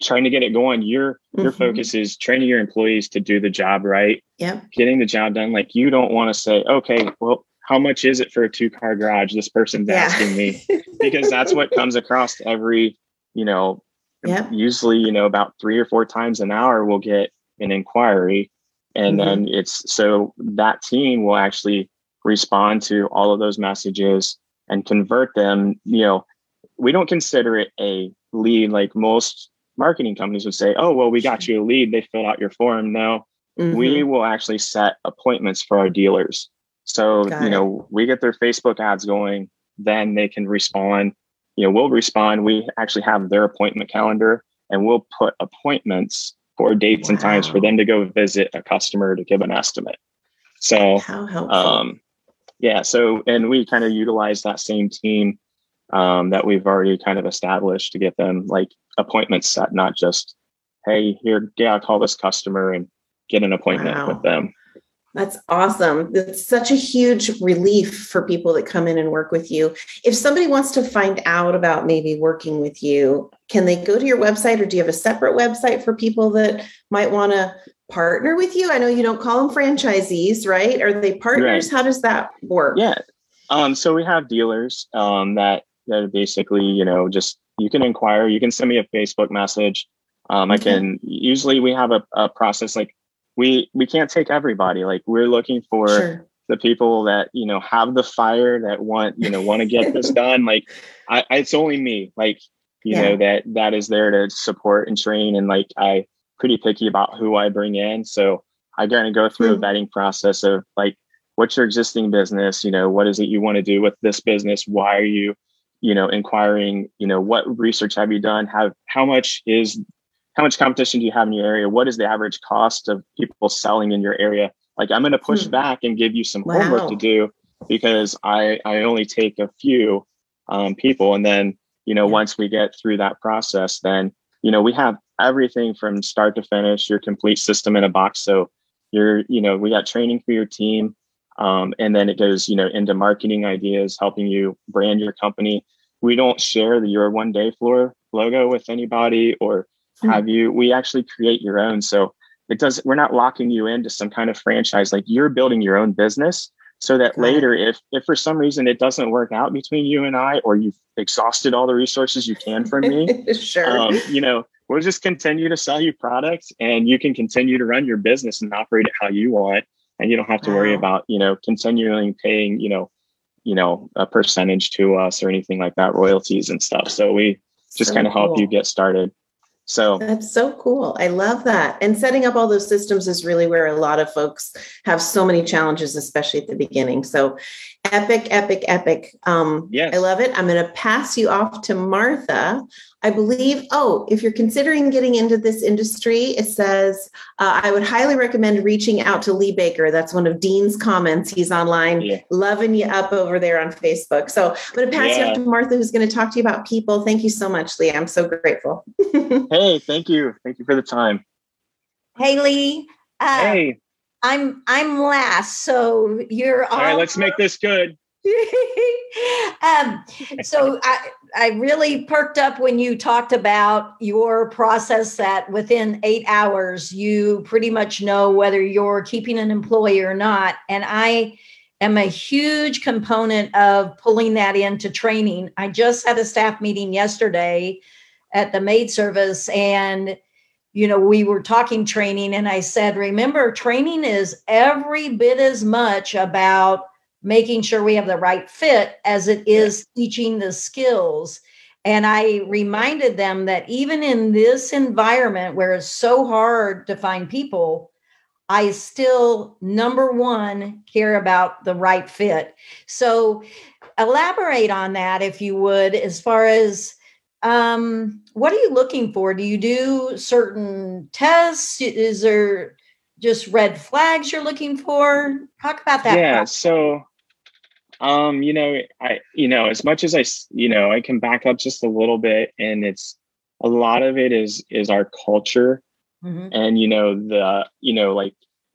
trying to get it going, your your Mhm. focus is training your employees to do the job right, Yep. getting the job done. Like you don't want to say, okay, well, how much is it for a two car garage? This person's Yeah. asking me *laughs* because that's what comes across every, you know, Yep. usually, you know, about three or four times an hour we'll get an inquiry. And Mhm. then it's so that team will actually respond to all of those messages and convert them. You know, we don't consider it a lead like most marketing companies would say, oh, well, we got you a lead. They filled out your form. No, Mhm. we will actually set appointments for our dealers. So, Got you it. know, we get their Facebook ads going, then they can respond. You know, we'll respond. We actually have their appointment calendar and we'll put appointments for dates and times for them to go visit a customer to give an estimate. So, um, yeah, so, and we kind of utilize that same team um, that we've already kind of established to get them like appointments set, not just, hey, here, yeah, call this customer and get an appointment Wow. with them. That's awesome. It's such a huge relief for people that come in and work with you. If somebody wants to find out about maybe working with you, can they go to your website or do you have a separate website for people that might want to partner with you? I know you don't call them franchisees, right? Are they partners? How does that work? Yeah. Um, so we have dealers um, that that are basically, you know, just you can inquire. You can send me a Facebook message. Um, I can usually we have a, a process like we we can't take everybody. Like we're looking for Sure. the people that you know have the fire that want you know want to get this *laughs* done. Like I, it's only me. Like you Yeah. know that that is there to support and train and like I pretty picky about who I bring in. So I kind of go through Hmm. a vetting process of like what's your existing business you know what is it you want to do with this business why are you you know inquiring you know what research have you done how how much is how much competition do you have in your area what is the average cost of people selling in your area like i'm going to push Hmm. back and give you some Wow. homework to do because i i only take a few um, people and then you know Yeah. once we get through that process then you know we have everything from start to finish your complete system in a box so you're you know we got training for your team um, and then it goes you know into marketing ideas helping you brand your company we don't share the your one day floor logo with anybody or. Have you we actually create your own so it does we're not locking you into some kind of franchise like you're building your own business so that Got it. later if if for some reason it doesn't work out between you and i or you've exhausted all the resources you can from me *laughs* sure. um, you know, we'll just continue to sell you products and you can continue to run your business and operate it how you want. And you don't have to worry about, you know, continually paying, you know, you know, a percentage to us or anything like that, royalties and stuff. So we just So kind of help you get started. So That's so cool. I love that. And setting up all those systems is really where a lot of folks have so many challenges, especially at the beginning. So epic, epic, epic. Um, Yes. I love it. I'm going to pass you off to Martha. I believe, oh, if you're considering getting into this industry, it says, uh, I would highly recommend reaching out to Lee Baker. That's one of Dean's comments. He's online, Yeah. loving you up over there on Facebook. So I'm going to pass you Yeah. off to Martha, who's going to talk to you about people. Thank you so much, Lee. I'm so grateful. *laughs* hey, thank you. Thank you for the time. Haley, uh, hey, I'm I'm last, so you're all right, let's make this good. *laughs* um, so I, I really perked up when you talked about your process that within eight hours you pretty much know whether you're keeping an employee or not. And i am a huge component of pulling that into training. I just had a staff meeting yesterday at the maid service and you know, we were talking training, and I said, remember, training is every bit as much about making sure we have the right fit as it is teaching the skills. And I reminded them that even in this environment where it's so hard to find people, I still, number one, care about the right fit. So elaborate on that, if you would, as far as um, what are you looking for? Do you do certain tests? Is there just red flags you're looking for? Talk about that. Yeah. process. So, um, you know, I, you know, as much as I you know, I can back up just a little bit, and it's a lot of it is is our culture, Mhm. and you know the, you know, like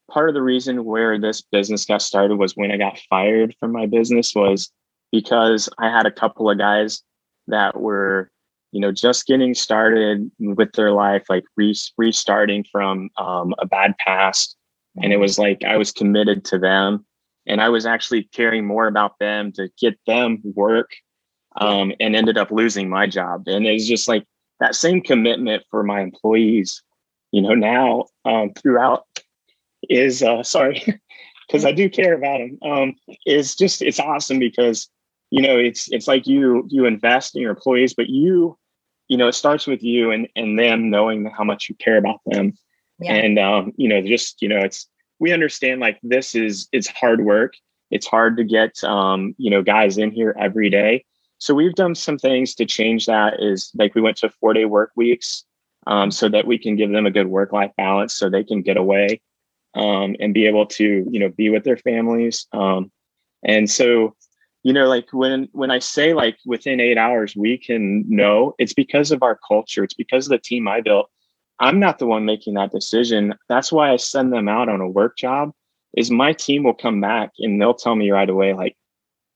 part of the reason where this business got started was when I got fired from my business was because I had a couple of guys that were, you know, just getting started with their life, like re- restarting from um, a bad past. And it was like I was committed to them and I was actually caring more about them to get them work um, and ended up losing my job. And it's just like that same commitment for my employees, you know, now um, throughout is uh, sorry, *laughs* because I do care about them. Um, is just it's awesome because you know it's it's like you you invest in your employees, but you you know it starts with you and and them knowing how much you care about them Yeah. and um, you know just you know it's we understand like this is it's hard work. It's hard to get um, you know guys in here every day. So we've done some things to change that is like we went to four day work weeks um, so that we can give them a good work life balance so they can get away um, and be able to you know be with their families um, and so you know like when when i say like within eight hours we can know it's because of our culture. It's because of the team i built i'm not the one making that decision. That's why i send them out on a work job is my team will come back and they'll tell me right away like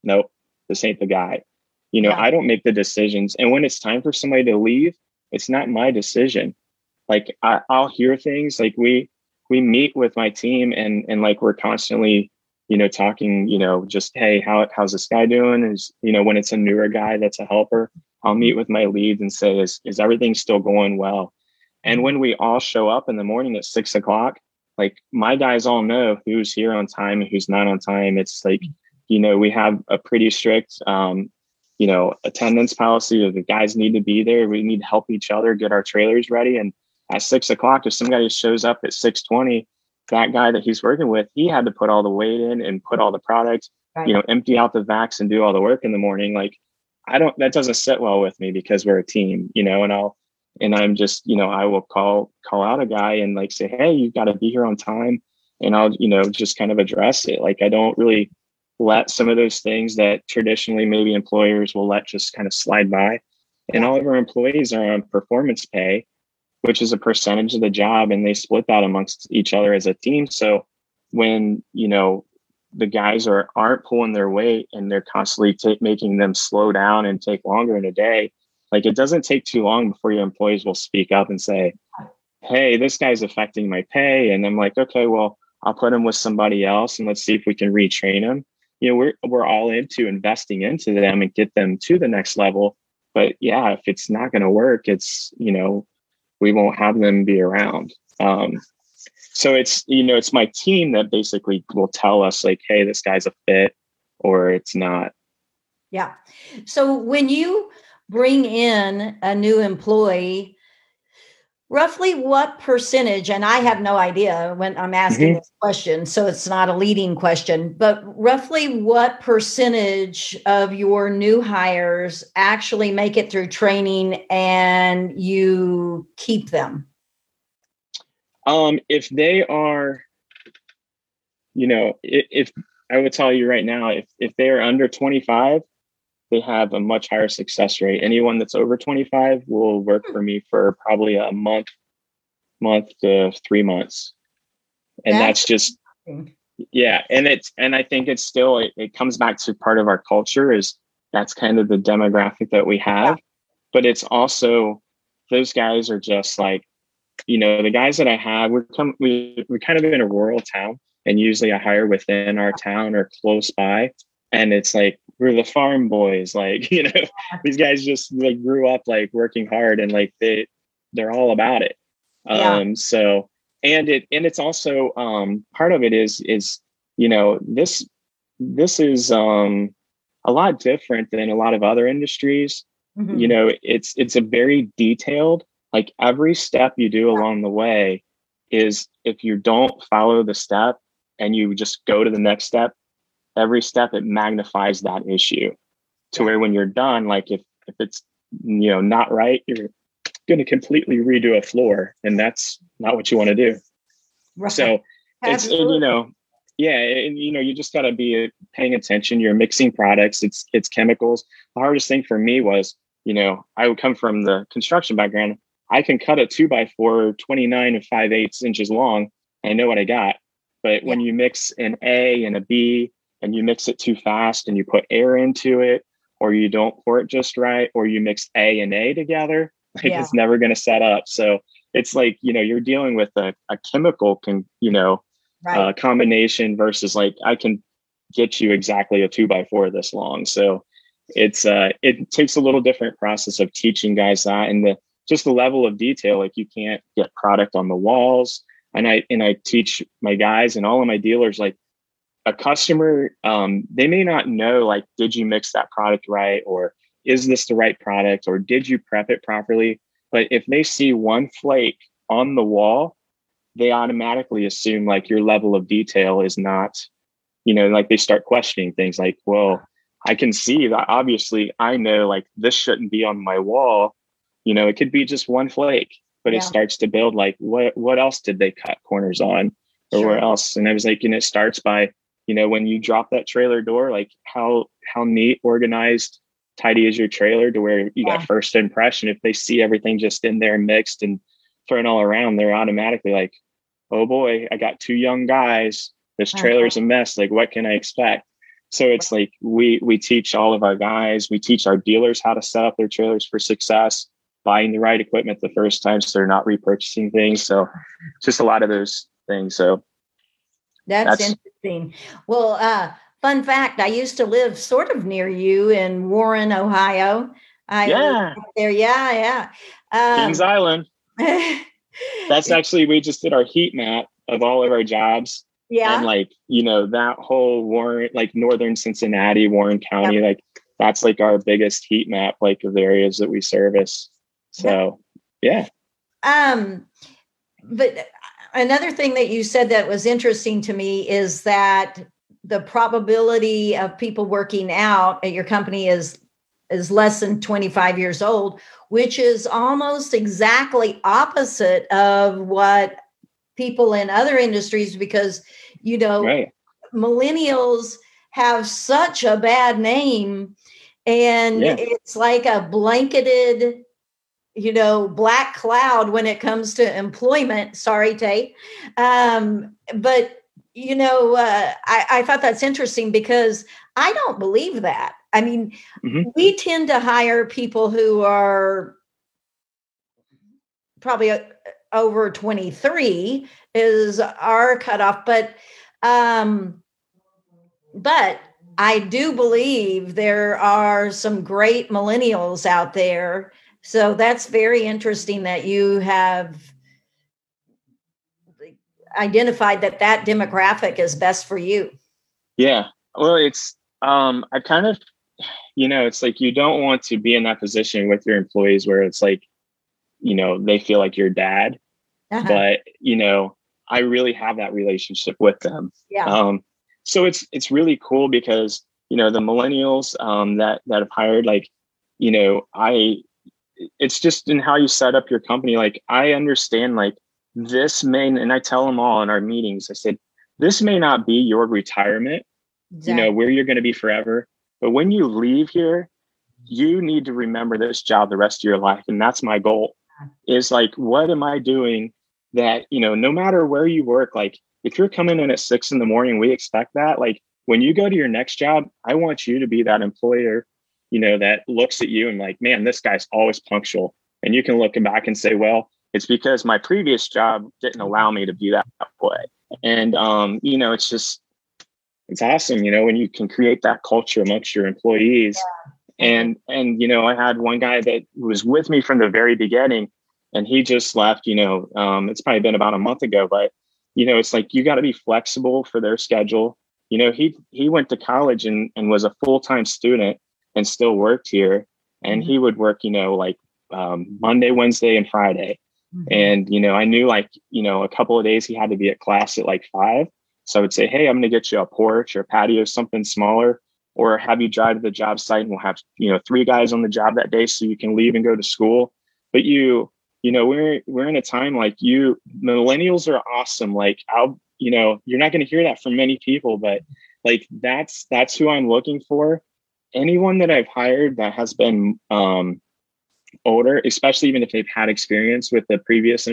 nope this ain't the guy. You know Yeah. i don't make the decisions and when it's time for somebody to leave it's not my decision. Like I, i'll hear things like we we meet with my team and and like we're constantly you know talking you know just hey how how's this guy doing? Is you know when it's a newer guy that's a helper i'll meet mm-hmm. with my leads and say is is everything still going well and when we all show up in the morning at six o'clock like my guys all know who's here on time and who's not on time. It's like you know we have a pretty strict um you know attendance policy of the guys need to be there. We need to help each other get our trailers ready. And at six o'clock if somebody shows up at 620 that guy that he's working with he had to put all the weight in and put all the products, Right. you know empty out the vacs and do all the work in the morning. Like i don't that doesn't sit well with me because we're a team you know and i'll and i'm just you know i will call call out a guy and like say hey you've got to be here on time and i'll you know just kind of address it. Like i don't really let some of those things that traditionally maybe employers will let just kind of slide by. And all of our employees are on performance pay which is a percentage of the job and they split that amongst each other as a team. So when you know the guys are aren't pulling their weight and they're constantly ta- making them slow down and take longer in a day like it doesn't take too long before your employees will speak up and say hey this guy's affecting my pay. And i'm like okay well i'll put him with somebody else and let's see if we can retrain him. You know we're we're all into investing into them and get them to the next level. But yeah if it's not going to work it's you know we won't have them be around. Um, so it's you know it's my team that basically will tell us like hey this guy's a fit or it's not. Yeah. So when you bring in a new employee, roughly what percentage, and I have no idea when I'm asking Mhm. this question, so it's not a leading question, but roughly what percentage of your new hires actually make it through training and you keep them? um if they are you know if, if i would tell you right now if if they are under 25 they have a much higher success rate. Anyone that's over 25 will work for me for probably a month month to three months. And That's that's just yeah and it's and i think it's still it, it comes back to part of our culture is that's kind of the demographic that we have. But it's also those guys are just like you know the guys that i have we're come we, we're kind of in a rural town and usually i hire within our town or close by. And it's like we're the farm boys like *laughs* you know these guys just like grew up like working hard and like they they're all about it Yeah. Um, so and it and it's also um part of it is is you know this this is um a lot different than a lot of other industries. Mhm. You know, it's it's a very detailed, like every step you do along the way is if you don't follow the step and you just go to the next step, every step it magnifies that issue to where when you're done, like if if it's you know not right, you're going to completely redo a floor, and that's not what you want to do. Right. So it's and, you know yeah and you know you just got to be uh, paying attention. You're mixing products it's it's chemicals. The hardest thing for me was you know i would come from the construction background. I can cut a two by four 29 and 5 eighths inches long i know what i got. But when you mix an a and a b and you mix it too fast and you put air into it or you don't pour it just right or you mix a and a together *laughs* like Yeah. it's never going to set up so it's like you know you're dealing with a, a chemical can you know right. uh, combination versus like I can get you exactly a two by four this long. So it's uh it takes a little different process of teaching guys that and the just the level of detail. Like you can't get product on the walls. And I and I teach my guys and all of my dealers like a customer um they may not know like did you mix that product right or is this the right product or did you prep it properly but if they see one flake on the wall they automatically assume like your level of detail is not, you know, like they start questioning things like, well, I can see that obviously I know like this shouldn't be on my wall. You know, it could be just one flake, but Yeah. it starts to build like what what else did they cut corners on or Sure. where else? And I was like, and it starts by, you know, when you drop that trailer door, like how how neat, organized, tidy is your trailer to where you Yeah. got first impression. If they see everything just in there mixed and thrown all around, they're automatically like, oh boy, I got two young guys. This Uh-huh. trailer's a mess. Like, what can I expect? So it's like we we teach all of our guys, we teach our dealers how to set up their trailers for success, buying the right equipment the first time so they're not repurchasing things. So just a lot of those things. So That's, That's- interesting. Well, uh, fun fact: I used to live sort of near you in Warren, Ohio. I yeah, there. Yeah, yeah. Um, Kings Island. *laughs* That's actually we just did our heat map of all of our jobs. yeah. and like you know that whole warren like northern cincinnati warren county like that's like our biggest heat map like of the areas that we service so yeah Um, but another thing that you said that was interesting to me is that the probability of people working out at your company is is less than 25 years old, which is almost exactly opposite of what people in other industries because you know right millennials have such a bad name and Yeah. it's like a blanketed you know black cloud when it comes to employment. Sorry tate. Um, but you know uh, I, I thought that's interesting because i don't believe that. I mean Mhm. we tend to hire people who are probably uh, over 23 is our cutoff but um but i do believe there are some great millennials out there so that's very interesting that you have identified that that demographic is best for you. Yeah. Well it's um i kind of you know it's like you don't want to be in that position with your employees where it's like you know they feel like your dad Uh-huh. but you know i really have that relationship with them. Yeah. Um so it's it's really cool because you know the millennials um that that have hired like you know i it's just in how you set up your company. Like i understand like this may and i tell them all in our meetings i said this may not be your retirement you know where you're going to be forever but when you leave here you need to remember this job the rest of your life and that's my goal. Is like what am i doing that you know no matter where you work like if you're coming in at six in the morning we expect that like when you go to your next job i want you to be that employer you know that looks at you and like man this guy's always punctual and you can look back and say well it's because my previous job didn't allow me to be that way and um you know it's just it's awesome you know when you can create that culture amongst your employees and and you know i had one guy that was with me from the very beginning and he just left. You know, um, it's probably been about a month ago, but you know, it's like you got to be flexible for their schedule. You know, he he went to college and and was a full time student and still worked here, and he would work. You know, like um, Monday, Wednesday, and Friday. And you know, I knew like you know a couple of days he had to be at class at like five. So I would say, hey, I'm going to get you a porch or a patio, something smaller, or have you drive to the job site and we'll have you know three guys on the job that day so you can leave and go to school. But you you know we're we're in a time like you millennials are awesome. Like I'll you know you're not going to hear that from many people, but like that's that's who I'm looking for. Anyone that I've hired that has been um, older, especially even if they've had experience with the previous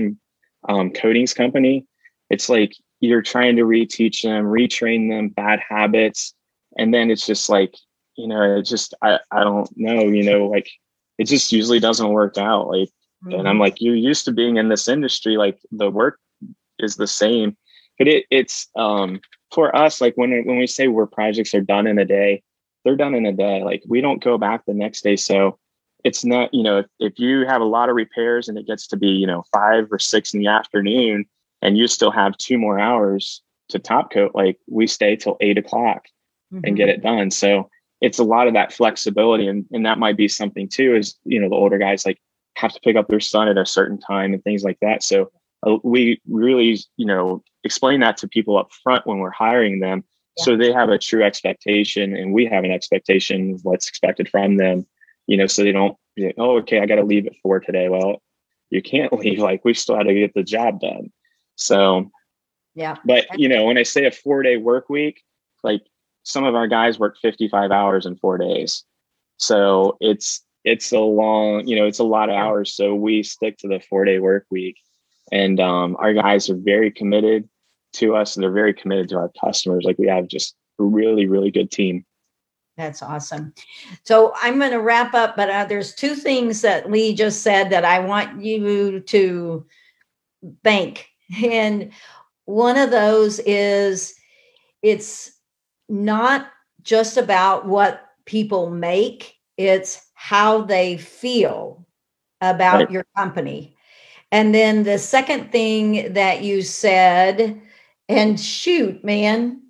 um, coatings company, it's like you're trying to reteach them, retrain them bad habits, and then it's just like you know, it just I I don't know, you know, like it just usually doesn't work out. Like, and I'm like, you're used to being in this industry, like the work is the same, but it it's um for us like when when we say where projects are done in a day, they're done in a day. Like we don't go back the next day, so it's not you know if, if you have a lot of repairs and it gets to be you know five or six in the afternoon and you still have two more hours to top coat like we stay till eight o'clock and get it done. So it's a lot of that flexibility and, and that might be something too is you know the older guys like have to pick up their son at a certain time and things like that. So uh, we really you know explain that to people up front when we're hiring them so they have a true expectation and we have an expectation of what's expected from them you know, so they don't, oh, okay, I got to leave at four today. Well, you can't *laughs* leave. Like we still had to get the job done. So, Yeah. but you know, when I say a four day work week, like some of our guys work 55 hours in four days. So it's, it's a long, you know, it's a lot of hours. So we stick to the four day work week. And um, our guys are very committed to us and they're very committed to our customers. Like we have just a really, really good team. That's awesome. So I'm going to wrap up, but uh, there's two things that Lee just said that I want you to bank. And one of those is it's not just about what people make, it's how they feel about Right. your company. And then the second thing that you said, and shoot, man.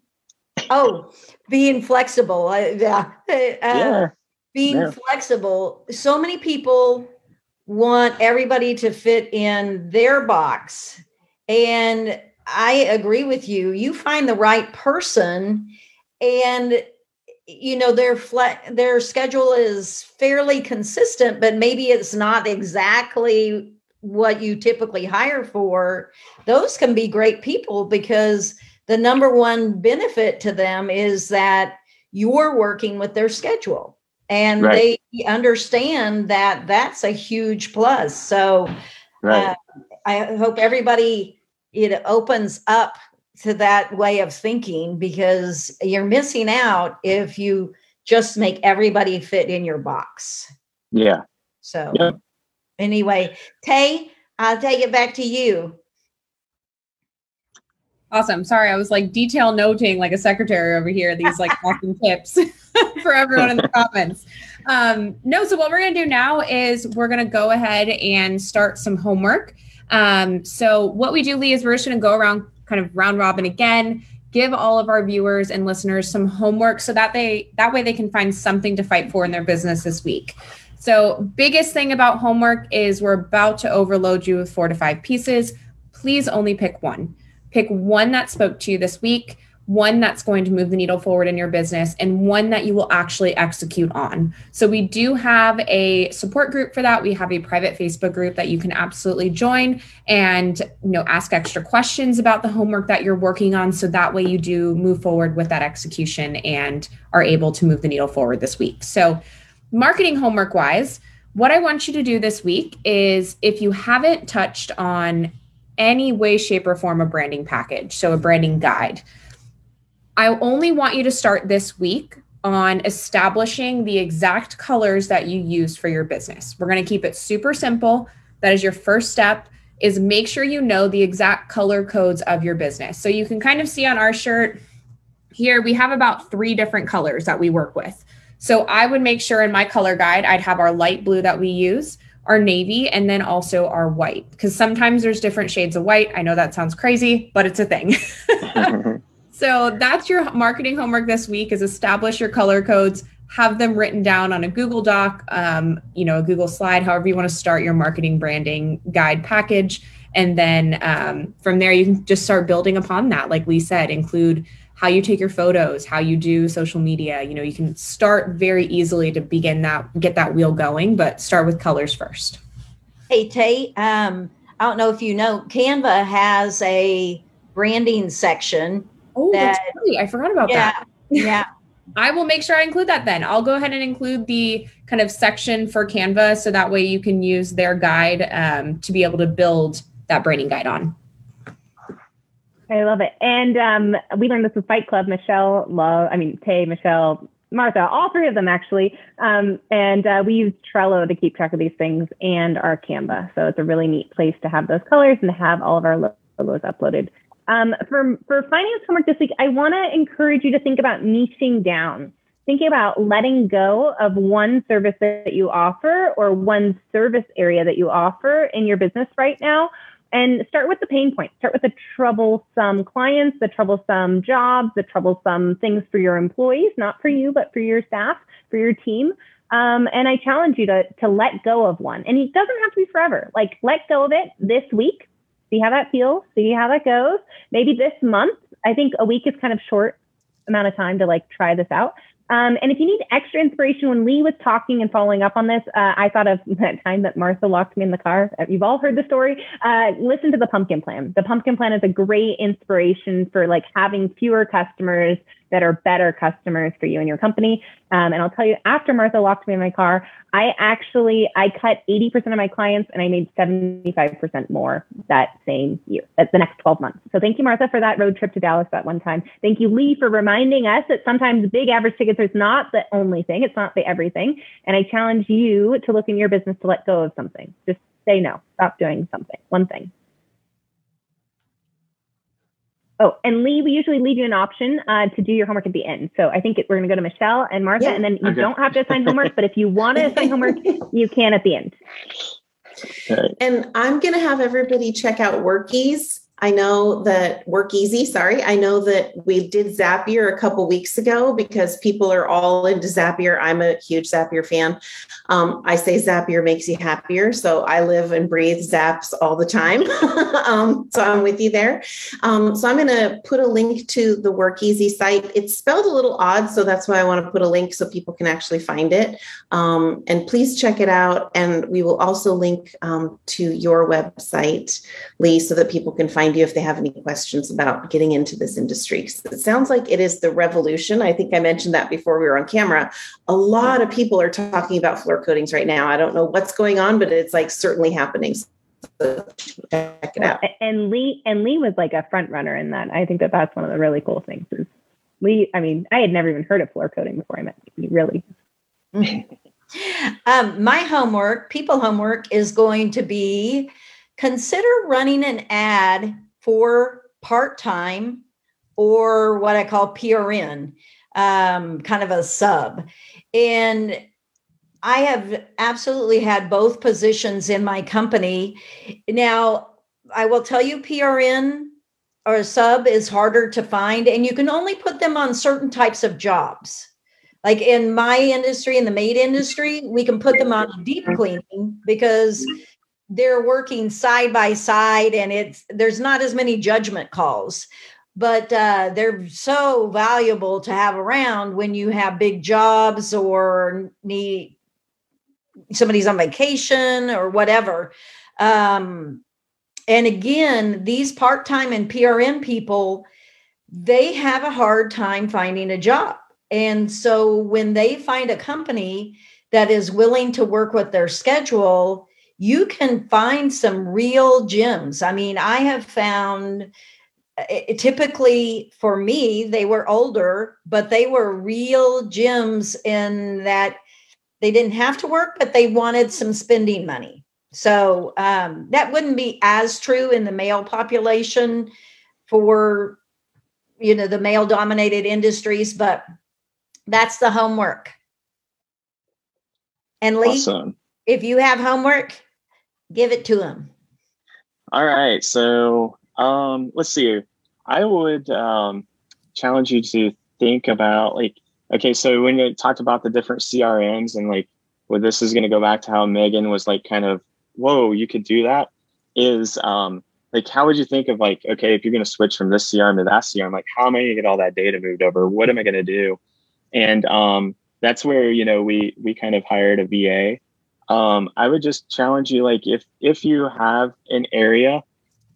Oh, being flexible. I- yeah. Uh, yeah. being Yeah. flexible. So many people want everybody to fit in their box. And I agree with you. You find the right person and you know their fle- their schedule is fairly consistent but maybe it's not exactly what you typically hire for those can be great people because the number one benefit to them is that you're working with their schedule and Right. they understand that that's a huge plus so Right. uh, i hope everybody it opens up to that way of thinking because you're missing out if you just make everybody fit in your box yeah. so Yep. Anyway tay i'll take it back to you Awesome. Sorry, I was like detail noting like a secretary over here. These like *laughs* awesome tips *laughs* for everyone in the *laughs* comments. Um, no, so what we're gonna do now is we're gonna go ahead and start some homework. Um, so what we do, Lee, is we're just gonna go around kind of round robin again, give all of our viewers and listeners some homework so that they that way they can find something to fight for in their business this week. So biggest thing about homework is we're about to overload you with four to five pieces. Please only pick one pick one that spoke to you this week, one that's going to move the needle forward in your business, and one that you will actually execute on. So, we do have a support group for that. We have a private Facebook group that you can absolutely join and you know ask extra questions about the homework that you're working on so that way you do move forward with that execution and are able to move the needle forward this week. So, marketing homework wise, what I want you to do this week is if you haven't touched on any way, shape, or form a branding package, so a branding guide. I only want you to start this week on establishing the exact colors that you use for your business. We're going to keep it super simple. That is your first step is make sure you know the exact color codes of your business. So you can kind of see on our shirt here we have about 3 different colors that we work with. So I would make sure in my color guide I'd have our light blue that we use, our navy, and then also our white. Because sometimes there's different shades of white. I know that sounds crazy, but it's a thing. *laughs* *laughs* so that's your marketing homework this week: is establish your color codes, have them written down on a Google Doc, um, you know, a Google slide, however you want to start your marketing branding guide package. And then um, from there, you can just start building upon that. Like we said, include how you take your photos, how you do social media. You know, you can start very easily to begin that, get that wheel going, but start with colors first. Hey, Tay, um, I don't know if you know, Canva has a branding section. Oh, that's That- great. I forgot about Yeah. that. *laughs* Yeah. I will make sure I include that then. I'll go ahead and include the kind of section for Canva so that way you can use their guide um, to be able to build that branding guide on. I love it. And um, we learned this with Fight Club. Michelle, love, I mean, Tay, Michelle, Martha, all three of them actually. Um, and uh, we use Trello to keep track of these things and our Canva. So it's a really neat place to have those colors and to have all of our logos uploaded. Um, for, for finance homework this week, I want to encourage you to think about niching down, thinking about letting go of one service that you offer or one service area that you offer in your business right now and start with the pain points. Start with the troublesome clients, the troublesome jobs, the troublesome things for your employees, not for you, but for your staff, for your team. Um, and I challenge you to, to let go of one. And it doesn't have to be forever. Like, let go of it this week, see how that feels, see how that goes. Maybe this month. I think a week is kind of short amount of time to like try this out. Um, and if you need extra inspiration, when Lee was talking and following up on this, uh, I thought of *laughs* that time that Martha locked me in the car. You've all heard the story. Uh, listen to the pumpkin plan. The pumpkin plan is a great inspiration for like having fewer customers that are better customers for you and your company. Um, and I'll tell you, after Martha locked me in my car, I actually I cut 80% of my clients and I made 75% more that same year, at the next 12 months. So thank you, Martha, for that road trip to Dallas that one time. Thank you, Lee, for reminding us that sometimes big average tickets is not the only thing. It's not the everything. And I challenge you to look in your business to let go of something. Just say no. Stop doing something. One thing. Oh, and Lee, we usually leave you an option uh, to do your homework at the end. So I think it, we're going to go to Michelle and Martha, Yeah. and then you Okay. don't have to assign homework. But if you want to assign homework, *laughs* you can at the end. Okay. And I'm going to have everybody check out Workiz. I know that Work Easy, sorry. I know that we did Zapier a couple weeks ago because people are all into Zapier. I'm a huge Zapier fan. Um, I say Zapier makes you happier. So I live and breathe Zaps all the time. *laughs* um, so I'm with you there. Um, so I'm going to put a link to the Work Easy site. It's spelled a little odd. So that's why I want to put a link so people can actually find it. Um, and please check it out. And we will also link um, to your website, Lee, so that people can find you if they have any questions about getting into this industry. It sounds like it is the revolution. I think I mentioned that before we were on camera. A lot of people are talking about floor coatings right now. I don't know what's going on, but it's like certainly happening. So check it out. And Lee and Lee was like a front runner in that. I think that that's one of the really cool things. Is Lee? I mean, I had never even heard of floor coating before I met Lee. Really, *laughs* Um, my homework, people homework, is going to be consider running an ad for part time or what I call PRN, um, kind of a sub. And I have absolutely had both positions in my company. Now, I will tell you, PRN or a sub is harder to find, and you can only put them on certain types of jobs like in my industry in the maid industry we can put them on deep cleaning because they're working side by side and it's there's not as many judgment calls but uh, they're so valuable to have around when you have big jobs or need somebody's on vacation or whatever. Um, and again these part-time and prn people they have a hard time finding a job. And so when they find a company that is willing to work with their schedule, you can find some real gems. I mean, I have found uh, typically for me, they were older, but they were real gems in that they didn't have to work, but they wanted some spending money. So um, that wouldn't be as true in the male population for you know the male dominated industries, but that's the homework. And Lee, Awesome. if you have homework, give it to them. All right. So um, let's see. I would um, challenge you to think about like, okay, so when you talked about the different CRMs and like, well, this is going to go back to how Megan was like, kind of, whoa, you could do that. Is um, like, how would you think of like, okay, if you're going to switch from this CRM to that CRM, like, how am I going to get all that data moved over? What am I going to do? And um, that's where you know we we kind of hired a VA. Um, I would just challenge you, like, if if you have an area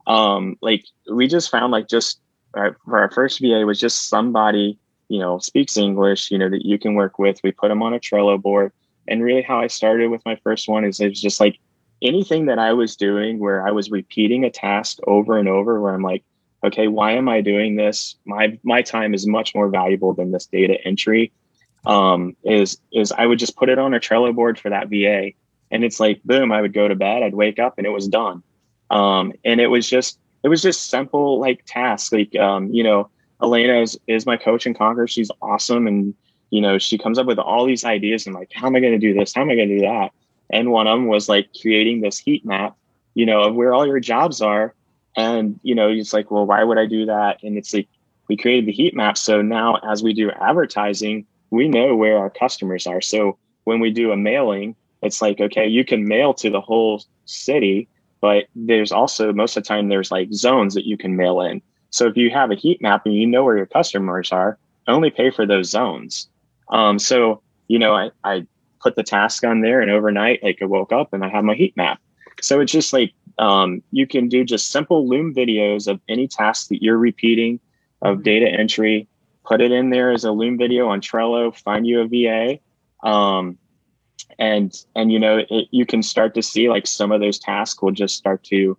um like we just found like just our, for our first va was just somebody you know speaks english you know that you can work with. We put them on a trello board. And really how i started with my first one is it was just like anything that i was doing where i was repeating a task over and over where i'm like okay why am i doing this? My my time is much more valuable than this data entry. Um is is i would just put it on a trello board for that va and it's like boom i would go to bed i'd wake up and it was done. Um, and it was just it was just simple like tasks. Like um, you know elena is, is my coach in conquer she's awesome. And you know she comes up with all these ideas. And like how am i going to do this? How am i going to do that? And one of them was like creating this heat map you know of where all your jobs are. And you know it's like well why would i do that? And it's like we created the heat map. So now as we do advertising we know where our customers are. So when we do a mailing it's like okay you can mail to the whole city but there's also most of the time there's like zones that you can mail in. So if you have a heat map and you know where your customers are, only pay for those zones. Um, so you know, I, I put the task on there, and overnight, like I woke up and I have my heat map. So it's just like um, you can do just simple Loom videos of any task that you're repeating of data entry. Put it in there as a Loom video on Trello. Find you a VA. Um, and and you know it, you can start to see like some of those tasks will just start to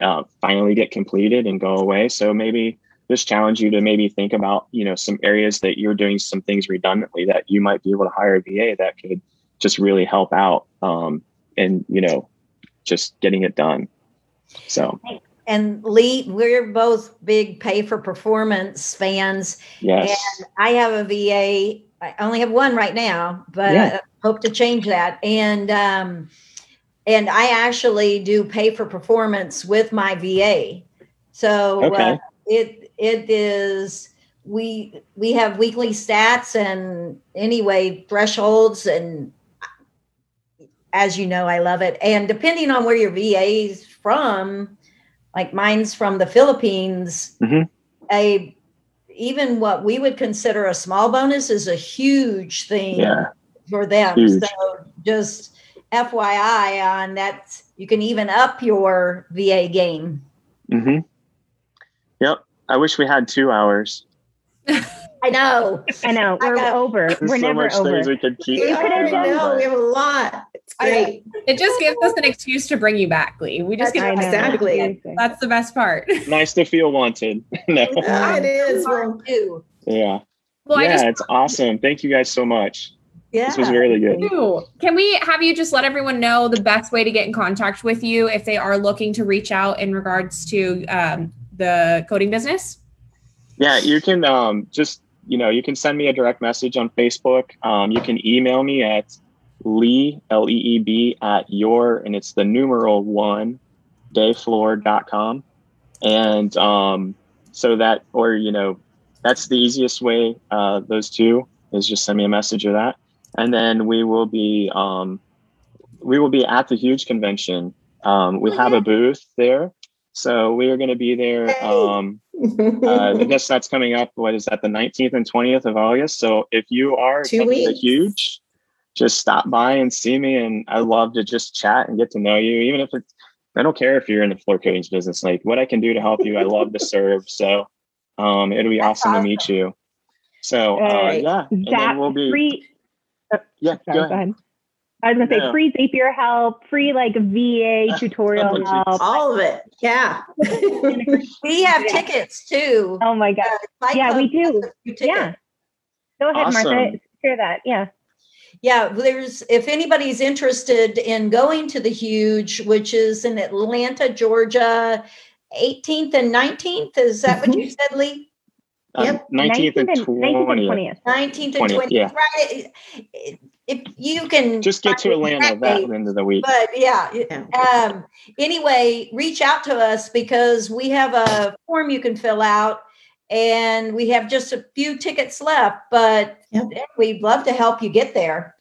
uh, finally get completed and go away so maybe just challenge you to maybe think about you know some areas that you're doing some things redundantly that you might be able to hire a va that could just really help out um, and you know just getting it done so And Lee, we're both big pay for performance fans. yes And I have a VA. I only have one right now, but Yeah. Hope to change that. And um, and I actually do pay for performance with my VA. So uh, it it is we we have weekly stats and anyway thresholds and as you know I love it. And depending on where your VA is from, like mine's from the Philippines, Mhm. a even what we would consider a small bonus is a huge thing yeah for them. Huge. So just FYI on that, you can even up your VA game. hmm yep i wish we had two hours *laughs* I know. I know we're got- over. We're so never much over. things we could keep You could have done know we have a lot. It's great. It just gives us an excuse to bring you back, Lee. We just That's get I know. Exactly. That's the best part. *laughs* nice to feel wanted *laughs* no Yeah, it is. Well, Too. yeah Well, yeah just it's awesome thank you guys so much Yeah. this was really good. Can we have you just let everyone know the best way to get in contact with you if they are looking to reach out in regards to um, the coating business? Yeah, you can um, just you know you can send me a direct message on Facebook. Um, you can email me at lee l e e b at your and it's the numeral one dayfloor.com. and um, so that or you know that's the easiest way. Uh, those two is just send me a message of that, and then we will be um, we will be at the huge convention. Um, we have a booth there, so we are going to be there. Hey. Um, uh, *laughs* I guess that's coming up. What is that? The 19th and 20th of August. So if you are Two attending the huge, just stop by and see me, and I love to just chat and get to know you. Even if it's, I don't care if you're in the floor coatings business. Like what I can do to help you, I love to serve. So um, it'll be That's awesome to meet you. So uh, Uh, yeah, and That then we'll be free. Yeah. Oh, sorry, Go ahead. I was gonna say No. free Zapier help, free like VA *laughs* tutorial Oh, geez. help. All of it. Yeah. *laughs* We have Yeah. tickets too. Oh my god! Fight Yeah, we do. has a few tickets. Yeah. Go ahead, Martha. Awesome. Share that. Yeah. Yeah, there's if anybody's interested in going to the huge, which is in Atlanta, Georgia, 18th and 19th. Is that what you *laughs* said, Lee? Um, Yep. 19th and 20th. 19th and 20th, 20th. yeah. Right. if you can Just get to find the Atlanta exact that end of the week. But yeah, Yeah. um, anyway, reach out to us because we have a form you can fill out and we have just a few tickets left, but Yep. we'd love to help you get there.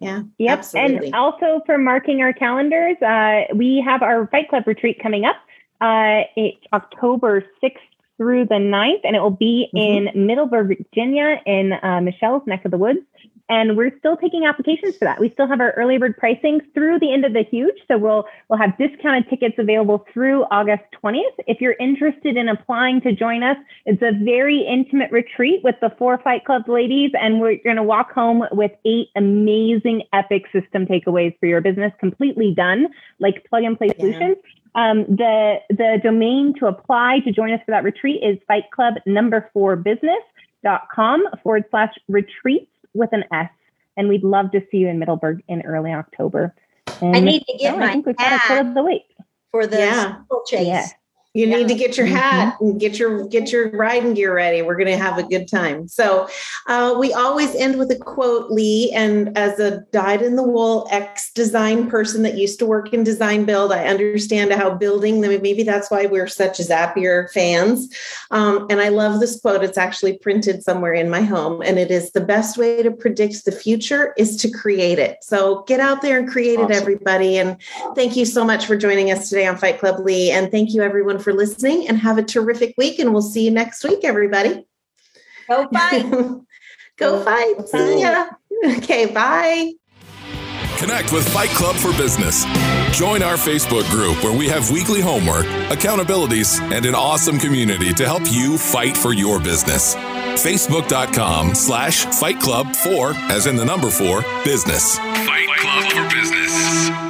Yeah. Yep. Absolutely. And also for marking our calendars, uh, we have our Fight Club retreat coming up. Uh, it's October 6th through the 9th, and it will be in Middleburg, Virginia, in uh, Michelle's neck of the woods. And we're still taking applications for that. We still have our early bird pricing through the end of the huge. So we'll we'll have discounted tickets available through August 20th. If you're interested in applying to join us, it's a very intimate retreat with the four Fight Club ladies, and we're going to walk home with eight amazing, epic system takeaways for your business, completely done, like plug and play Yeah. solutions. Um, the the domain to apply to join us for that retreat is Fight Club number four business.com forward slash retreats with an S. And we'd love to see you in Middleburg in early October. And I need to get so I my think we've got a of the week. for the Yeah. chase. Yeah. You Yeah. need to get your hat and get your get your riding gear ready. We're going to have a good time. So, uh, we always end with a quote, Lee. And as a dyed in the wool ex design person that used to work in design build, I understand how building. Maybe that's why we're such Zapier fans. Um, and I love this quote. It's actually printed somewhere in my home, and it is the best way to predict the future is to create it. So get out there and create Awesome. it, everybody. And thank you so much for joining us today on Fight Club Lee. And thank you everyone for listening and have a terrific week. And we'll see you next week, everybody. Go *laughs* fight. Go fight. See ya. Okay, bye. Connect with Fight Club for Business. Join our Facebook group where we have weekly homework, accountabilities, and an awesome community to help you fight for your business. Facebook.com slash Fight Club for, as in the number four, business. Fight Club for Business.